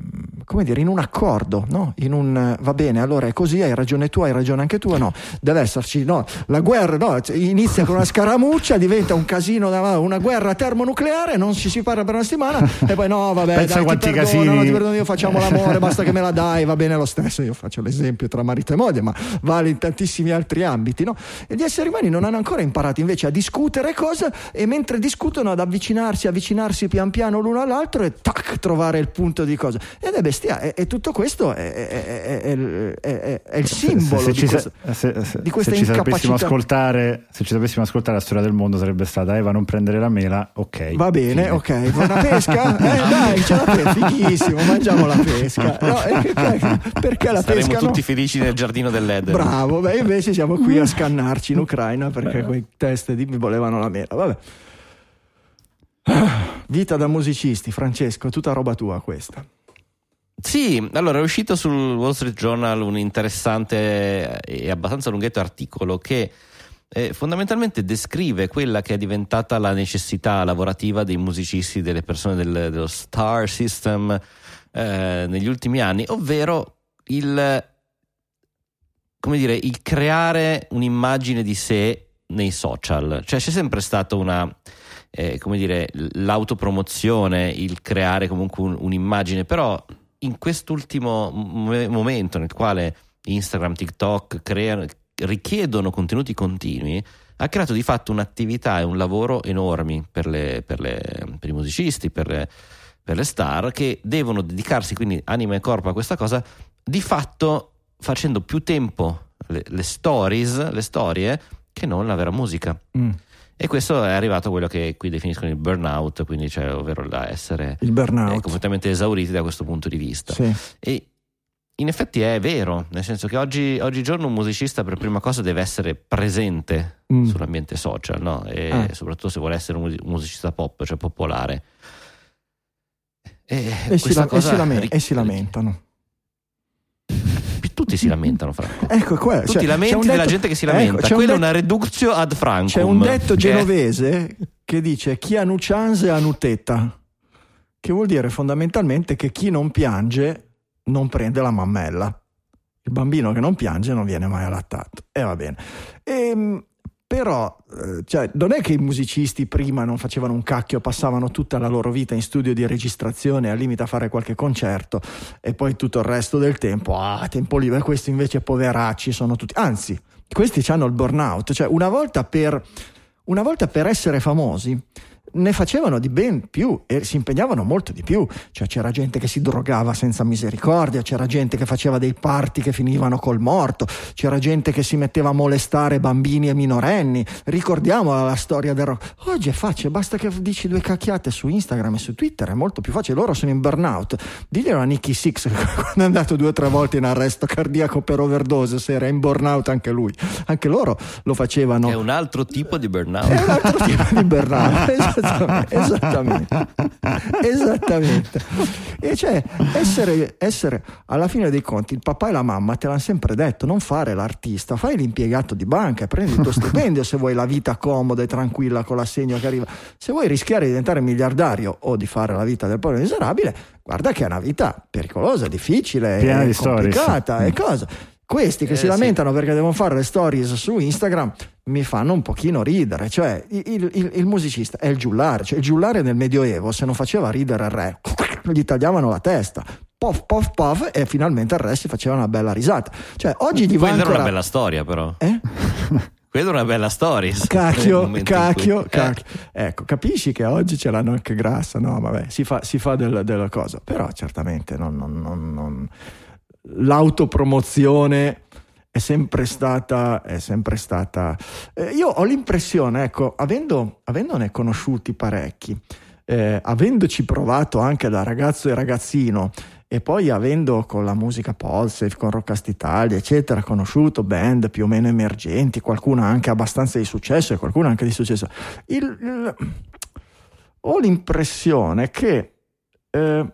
come dire, in un accordo, no? in un va bene, allora è così, hai ragione tu, hai ragione anche tu, no, deve esserci, no, la guerra no, inizia con una scaramuccia, diventa un casino, una guerra termonucleare, non ci si parla per una settimana e poi no, vabbè, Pensa dai, quanti ti casini. perdono, no, ti perdono io, facciamo l'amore, basta che me la dai, va bene lo stesso, io faccio l'esempio tra marito e moglie, ma vale in tantissimi altri ambiti, no? E gli esseri umani non hanno ancora imparato invece a discutere cose e mentre discutono ad avvicinarsi, avvicinarsi pian piano l'uno all'altro e tac, trovare il punto di cosa. Ed è bestiale ha. E, e, tutto questo è, è, è, è il simbolo se, se di, questa, se, se, di questa se incapacità. Ci ascoltare, se ci dovessimo ascoltare la storia del mondo sarebbe stata Eva non prendere la mela, ok. Va bene, fine. ok. Una pesca? Eh, dai, c'è la pesca, fighissimo, mangiamo la pesca. No, perché la Saremo pesca? tutti no? felici nel giardino dell'Eden. Bravo, beh, invece siamo qui a scannarci in Ucraina perché quei test di mi volevano la mela. Vabbè. Vita da musicisti, Francesco, tutta roba tua questa. Sì, allora è uscito sul Wall Street Journal un interessante e abbastanza lunghetto articolo che eh, fondamentalmente descrive quella che è diventata la necessità lavorativa dei musicisti, delle persone del, dello star system eh, negli ultimi anni, ovvero il, dire, il creare un'immagine di sé nei social. Cioè c'è sempre stata una eh, come dire, l'autopromozione, il creare comunque un, un'immagine, però in quest'ultimo momento nel quale Instagram, TikTok creano, richiedono contenuti continui, ha creato di fatto un'attività e un lavoro enormi per, le, per, le, per i musicisti, per le, per le star, che devono dedicarsi quindi anima e corpo a questa cosa, di fatto facendo più tempo le, stories, le storie, che non la vera musica. Mm. E questo è arrivato a quello che qui definiscono il burnout, quindi cioè, ovvero l'essere il eh, completamente esauriti da questo punto di vista. Sì. E in effetti è vero, nel senso che oggi, oggigiorno un musicista per prima cosa deve essere presente mm. sull'ambiente social, no? e ah. soprattutto se vuole essere un musicista pop, cioè popolare. E, e, si, la- e, si, lament- e si lamentano tutti si lamentano, Franco. Ecco, qua, tutti cioè, lamenti detto, della gente che si lamenta. Ecco, Quella è una reductio ad Franco. C'è un detto genovese che dice chi ha nu chance ha nu teta, che vuol dire fondamentalmente che chi non piange non prende la mammella. Il bambino che non piange non viene mai allattato. E va bene. E, ehm, però, eh, cioè, non è che i musicisti prima non facevano un cacchio, passavano tutta la loro vita in studio di registrazione, al limite a fare qualche concerto e poi tutto il resto del tempo, ah, tempo libero, questi invece poveracci sono tutti, anzi, questi hanno il burnout, cioè una volta per, una volta per essere famosi ne facevano di ben più e si impegnavano molto di più. Cioè c'era gente che si drogava senza misericordia, c'era gente che faceva dei party che finivano col morto, c'era gente che si metteva a molestare bambini e minorenni. Ricordiamo la storia del rock. Oggi è facile, basta che dici due cacchiate su Instagram e su Twitter, è molto più facile. Loro sono in burnout. Diglielo a Nicky Six quando è andato due o tre volte in arresto cardiaco per overdose, se era in burnout anche lui. Anche loro lo facevano. È un altro tipo di burnout. È un altro tipo di burnout. esattamente, esattamente. E cioè, essere, essere, alla fine dei conti, il papà e la mamma te l'hanno sempre detto: non fare l'artista, fai l'impiegato di banca e prendi il tuo stipendio se vuoi la vita comoda e tranquilla con l'assegno che arriva. Se vuoi rischiare di diventare miliardario o di fare la vita del povero miserabile, guarda che è una vita pericolosa, difficile, Piena complicata e cosa. Questi che eh, si lamentano sì. perché devono fare le stories su Instagram mi fanno un pochino ridere. Cioè, il, il, il musicista è il giullare. Cioè, il giullare nel Medioevo, se non faceva ridere il re, gli tagliavano la testa. Pof, pof, pof, e finalmente il re si faceva una bella risata. Cioè, oggi gli va ancora... una bella storia, però. Eh? Quella è una bella storia. Cacchio, cacchio, cui... cacchio. Eh. Ecco, capisci che oggi ce l'hanno anche grassa, no? Vabbè, si fa, si fa del, della cosa. Però certamente non, non, non, non l'autopromozione è sempre stata, è sempre stata eh, io ho l'impressione, ecco, avendo, avendone conosciuti parecchi, eh, avendoci provato anche da ragazzo e ragazzino, e poi avendo con la musica Pulse, con Rockast Italia, eccetera, conosciuto band più o meno emergenti, qualcuna anche abbastanza di successo e qualcuna anche di successo, il, il, ho l'impressione che eh,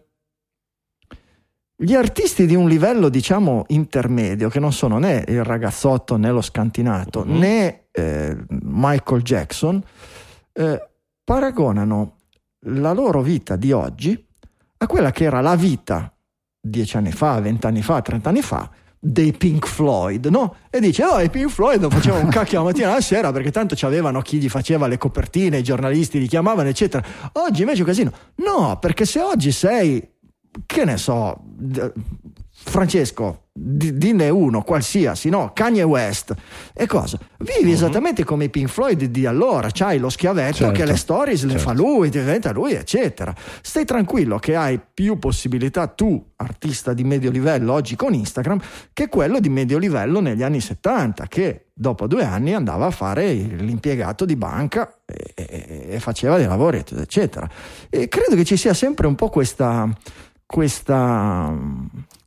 gli artisti di un livello, diciamo, intermedio, che non sono né il ragazzotto né lo scantinato mm-hmm. né eh, Michael Jackson, eh, paragonano la loro vita di oggi a quella che era la vita dieci anni fa, vent'anni fa, trent'anni fa dei Pink Floyd, no? E dice, oh, i Pink Floyd non facevano un cacchio la mattina e la sera perché tanto c'avevano chi gli faceva le copertine, i giornalisti li chiamavano, eccetera. Oggi invece è un casino. No, perché se oggi sei che ne so, Francesco, dinne uno qualsiasi, no? Kanye West e cosa? Vivi uh-huh. esattamente come i Pink Floyd di allora, c'hai lo schiavetto certo. che le stories certo. le fa certo. lui, diventa lui, eccetera. Stai tranquillo che hai più possibilità tu, artista di medio livello oggi con Instagram, che quello di medio livello negli anni 70, che dopo due anni andava a fare l'impiegato di banca e, e, e faceva dei lavori, eccetera. E credo che ci sia sempre un po' questa questa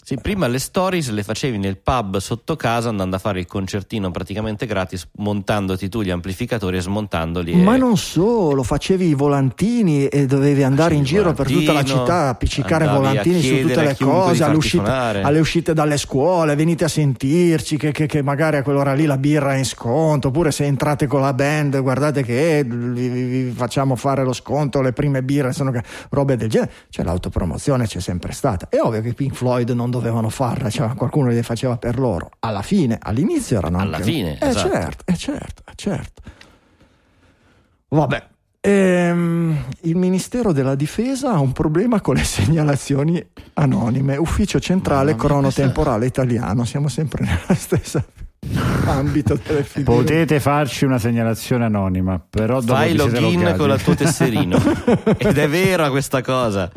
sì, prima le stories le facevi nel pub sotto casa andando a fare il concertino praticamente gratis, montandoti tu gli amplificatori e smontandoli. Ma e... non solo, facevi i volantini e dovevi andare facevi in giro per tutta la città, appiccicare volantini su tutte le cose, alle uscite, alle uscite, dalle scuole, venite a sentirci, che, che, che, magari a quell'ora lì la birra è in sconto, oppure se entrate con la band, guardate che vi, vi, vi facciamo fare lo sconto, le prime birre, sono robe del genere. Cioè l'autopromozione c'è sempre stata. È ovvio che Pink Floyd non dovevano farla, cioè qualcuno le faceva per loro. Alla fine, all'inizio erano Alla anche... fine, eh, esatto. certo, eh, certo, eh, certo. Vabbè, ehm, il Ministero della Difesa ha un problema con le segnalazioni anonime. Ufficio centrale cronotemporale italiano, siamo sempre nella stessa ambito delle figure. Potete farci una segnalazione anonima, però dopo fai login con il tuo tesserino. Ed è vera questa cosa.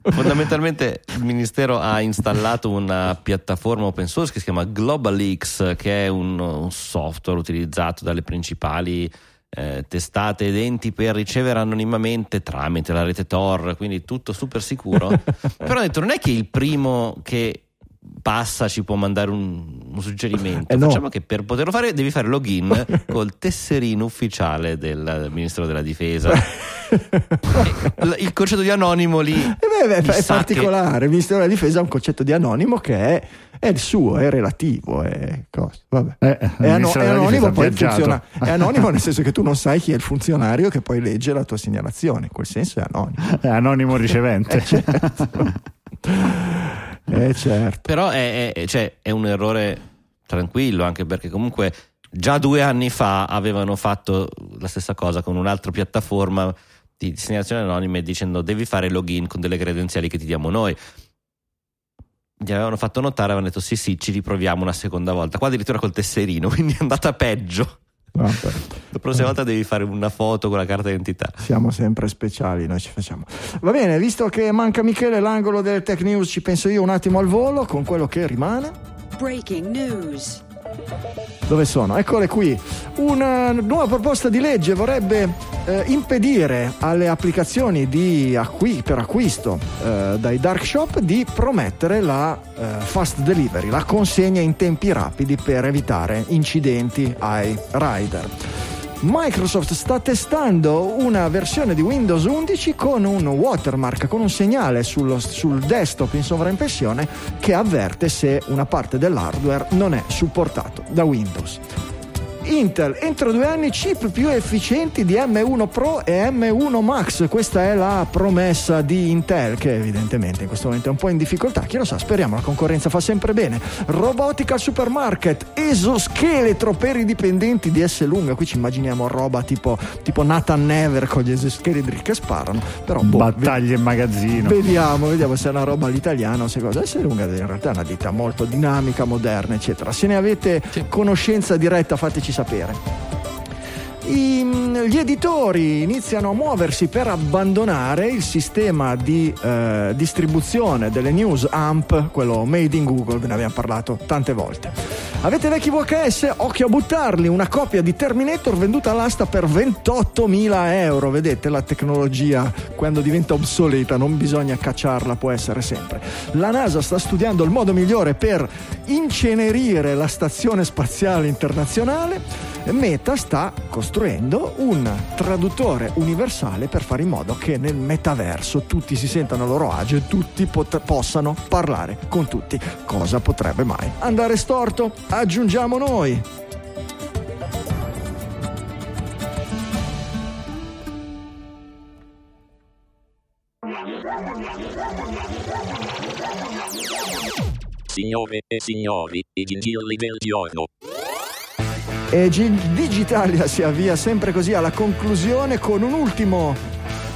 Fondamentalmente il Ministero ha installato una piattaforma open source che si chiama GlobalX, che è un, un software utilizzato dalle principali eh, testate ed enti per ricevere anonimamente tramite la rete Tor, quindi tutto super sicuro. Però ho detto, non è che il primo che passa ci può mandare un, un suggerimento. Eh Facciamo che per poterlo fare devi fare login col tesserino ufficiale del Ministero della Difesa. il concetto di anonimo lì eh beh, beh, è particolare. Che... Il Ministero della Difesa ha un concetto di anonimo che è, è il suo, è relativo. È, Vabbè. Eh, è, ano- è anonimo, poi funziona. È anonimo nel senso che tu non sai chi è il funzionario che poi legge la tua segnalazione. In quel senso è anonimo. È anonimo ricevente. eh, certo. Eh certo. Però è, è, cioè, è un errore tranquillo, anche perché comunque già due anni fa avevano fatto la stessa cosa con un'altra piattaforma di segnalazione anonime dicendo devi fare login con delle credenziali che ti diamo noi. Gli avevano fatto notare, avevano detto sì sì ci riproviamo una seconda volta, qua addirittura col tesserino, quindi è andata peggio. Vabbè. La prossima volta devi fare una foto con la carta d'identità. Siamo sempre speciali, noi ci facciamo. Va bene, visto che manca Michele, l'angolo del Tech News, ci penso io un attimo al volo con quello che rimane. Breaking News. Dove sono? Eccole qui. Una nuova proposta di legge vorrebbe eh, impedire alle applicazioni acqui- per acquisto eh, dai dark shop di promettere la eh, fast delivery, la consegna in tempi rapidi per evitare incidenti ai rider. Microsoft sta testando una versione di Windows 11 con un watermark, con un segnale sullo, sul desktop in sovraimpressione che avverte se una parte dell'hardware non è supportato da Windows. Intel entro due anni chip più efficienti di M1 Pro e M1 Max. Questa è la promessa di Intel, che evidentemente in questo momento è un po' in difficoltà. Chi lo sa, speriamo, la concorrenza fa sempre bene. Robotica al supermarket, esoscheletro per i dipendenti di S lunga. Qui ci immaginiamo roba tipo, tipo Nathan Never con gli esoscheletri che sparano. Però, boh, Battaglie in magazzino. Vediamo, vediamo se è una roba all'italiana o se cosa. S lunga in realtà è una ditta molto dinamica, moderna, eccetera. Se ne avete sì. conoscenza diretta, fateci sapere sapere. I, gli editori iniziano a muoversi per abbandonare il sistema di eh, distribuzione delle news AMP, quello made in Google, ve ne abbiamo parlato tante volte. Avete vecchi VHS? Occhio a buttarli, una copia di Terminator venduta all'asta per 28.000 euro. Vedete la tecnologia quando diventa obsoleta, non bisogna cacciarla, può essere sempre. La NASA sta studiando il modo migliore per incenerire la stazione spaziale internazionale. Meta sta costruendo un traduttore universale per fare in modo che nel metaverso tutti si sentano a loro agio e tutti pot- possano parlare con tutti. Cosa potrebbe mai andare storto? Aggiungiamo noi. Signore e signori, i gingilli del giorno. E Digitalia si avvia sempre così alla conclusione con un ultimo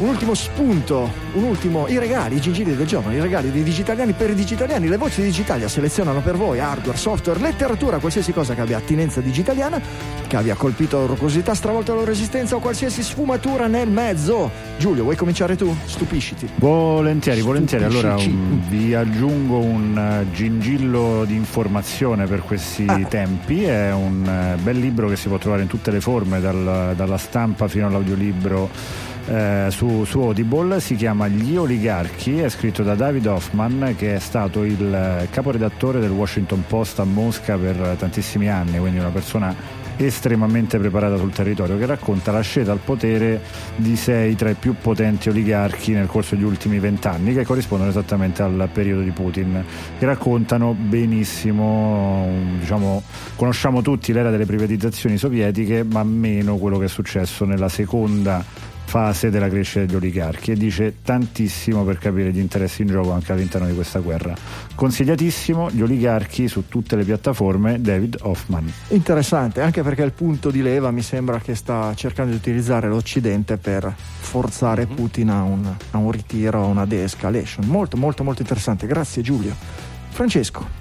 un ultimo spunto, un ultimo, i regali, i gingilli del giorno, i regali dei digitaliani per i digitaliani, le voci di Digitalia selezionano per voi hardware, software, letteratura, qualsiasi cosa che abbia attinenza digitaliana, che abbia colpito la loro curiosità, stravolto la loro esistenza o qualsiasi sfumatura nel mezzo. Giulio, vuoi cominciare tu? Stupisciti. Volentieri, volentieri. Allora um, vi aggiungo un uh, gingillo di informazione per questi ah. tempi, è un uh, bel libro che si può trovare in tutte le forme, dal, dalla stampa fino all'audiolibro eh, su, su, Audible, si chiama Gli oligarchi, è scritto da David Hoffman che è stato il caporedattore del Washington Post a Mosca per tantissimi anni, quindi una persona estremamente preparata sul territorio che racconta la scelta al potere di sei tra i più potenti oligarchi nel corso degli ultimi vent'anni che corrispondono esattamente al periodo di Putin. Che raccontano benissimo diciamo conosciamo tutti l'era delle privatizzazioni sovietiche ma meno quello che è successo nella seconda fase della crescita degli oligarchi e dice tantissimo per capire gli interessi in gioco anche all'interno di questa guerra. Consigliatissimo gli oligarchi su tutte le piattaforme David Hoffman. Interessante, anche perché il punto di leva mi sembra che sta cercando di utilizzare l'Occidente per forzare mm-hmm. Putin a un, a un ritiro, a una de-escalation. Molto molto molto interessante, grazie Giulio. Francesco.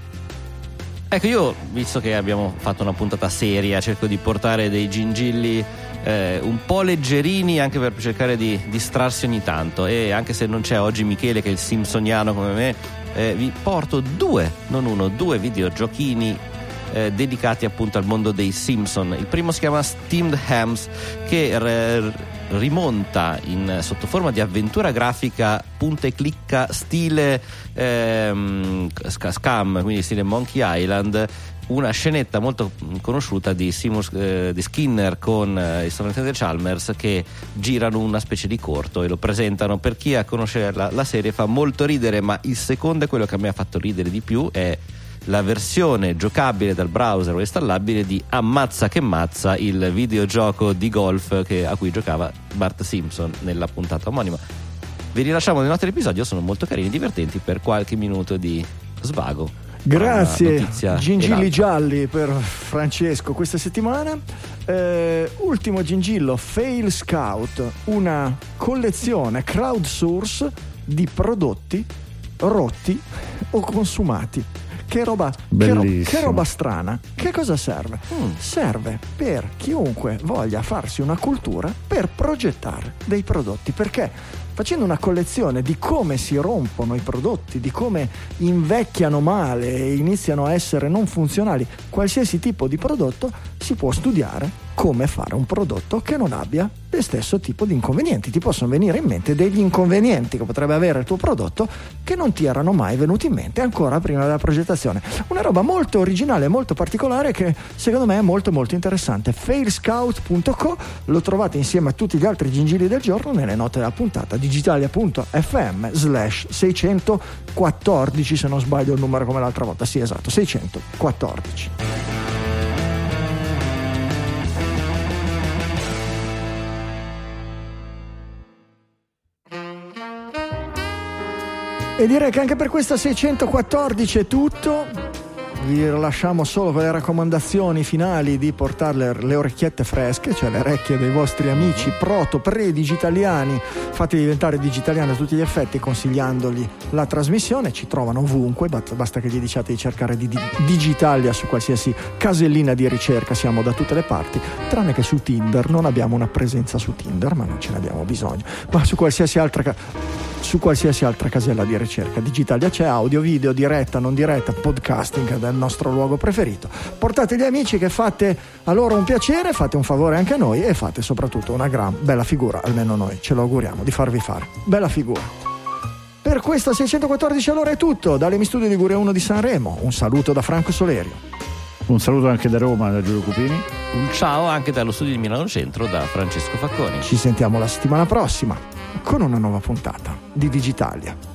Ecco, io, visto che abbiamo fatto una puntata seria, cerco di portare dei gingilli eh, un po' leggerini anche per cercare di distrarsi ogni tanto e anche se non c'è oggi Michele che è il Simpsoniano come me eh, vi porto due, non uno, due videogiochini eh, dedicati appunto al mondo dei Simpson. Il primo si chiama Steamed Hams che r- rimonta in, sotto forma di avventura grafica punta e clicca stile ehm, Scam, quindi stile Monkey Island una scenetta molto conosciuta di, Seymour, eh, di Skinner con eh, il sovrintendente Chalmers che girano una specie di corto e lo presentano per chi a conoscere la, la serie fa molto ridere ma il secondo è quello che a me ha fatto ridere di più è la versione giocabile dal browser o installabile di Ammazza che mazza, il videogioco di golf che, a cui giocava Bart Simpson nella puntata omonima. Vi rilasciamo nel nostro episodio, sono molto carini e divertenti per qualche minuto di svago. Grazie, gingilli gialli per Francesco questa settimana. Eh, ultimo gingillo, Fail Scout, una collezione crowdsource di prodotti rotti o consumati. Che roba, che, ro- che roba, strana. Che cosa serve? Mm. Serve per chiunque voglia farsi una cultura per progettare dei prodotti. Perché facendo una collezione di come si rompono i prodotti, di come invecchiano male e iniziano a essere non funzionali qualsiasi tipo di prodotto, si può studiare come fare un prodotto che non abbia lo stesso tipo di inconvenienti. Ti possono venire in mente degli inconvenienti che potrebbe avere il tuo prodotto che non ti erano mai venuti in mente ancora prima della progettazione. Una roba molto originale, molto particolare che secondo me è molto molto interessante. Failscout.co lo trovate insieme a tutti gli altri gingilli del giorno nelle note della puntata digitalia.fm slash 614 se non sbaglio il numero come l'altra volta. Sì esatto, 614. E direi che anche per questa 614 è tutto. Vi lasciamo solo con le raccomandazioni finali di portare le orecchiette fresche, cioè le orecchie dei vostri amici proto pre-digitaliani, fatti diventare digitaliani a tutti gli effetti consigliandogli la trasmissione. Ci trovano ovunque, basta che gli diciate di cercare di Digitalia su qualsiasi casellina di ricerca, siamo da tutte le parti, tranne che su Tinder. Non abbiamo una presenza su Tinder, ma non ce ne abbiamo bisogno. Ma su qualsiasi altra su qualsiasi altra casella di ricerca. Digitalia c'è audio, video, diretta, non diretta, podcasting il nostro luogo preferito. Portate gli amici che fate a loro un piacere, fate un favore anche a noi e fate soprattutto una gran bella figura, almeno noi ce lo auguriamo di farvi fare. Bella figura. Per questa 614 allora è tutto, dalle studio di Guria 1 di Sanremo. Un saluto da Franco Solerio. Un saluto anche da Roma, da Giulio Cupini. Un ciao anche dallo studio di Milano Centro da Francesco Facconi. Ci sentiamo la settimana prossima con una nuova puntata di Digitalia.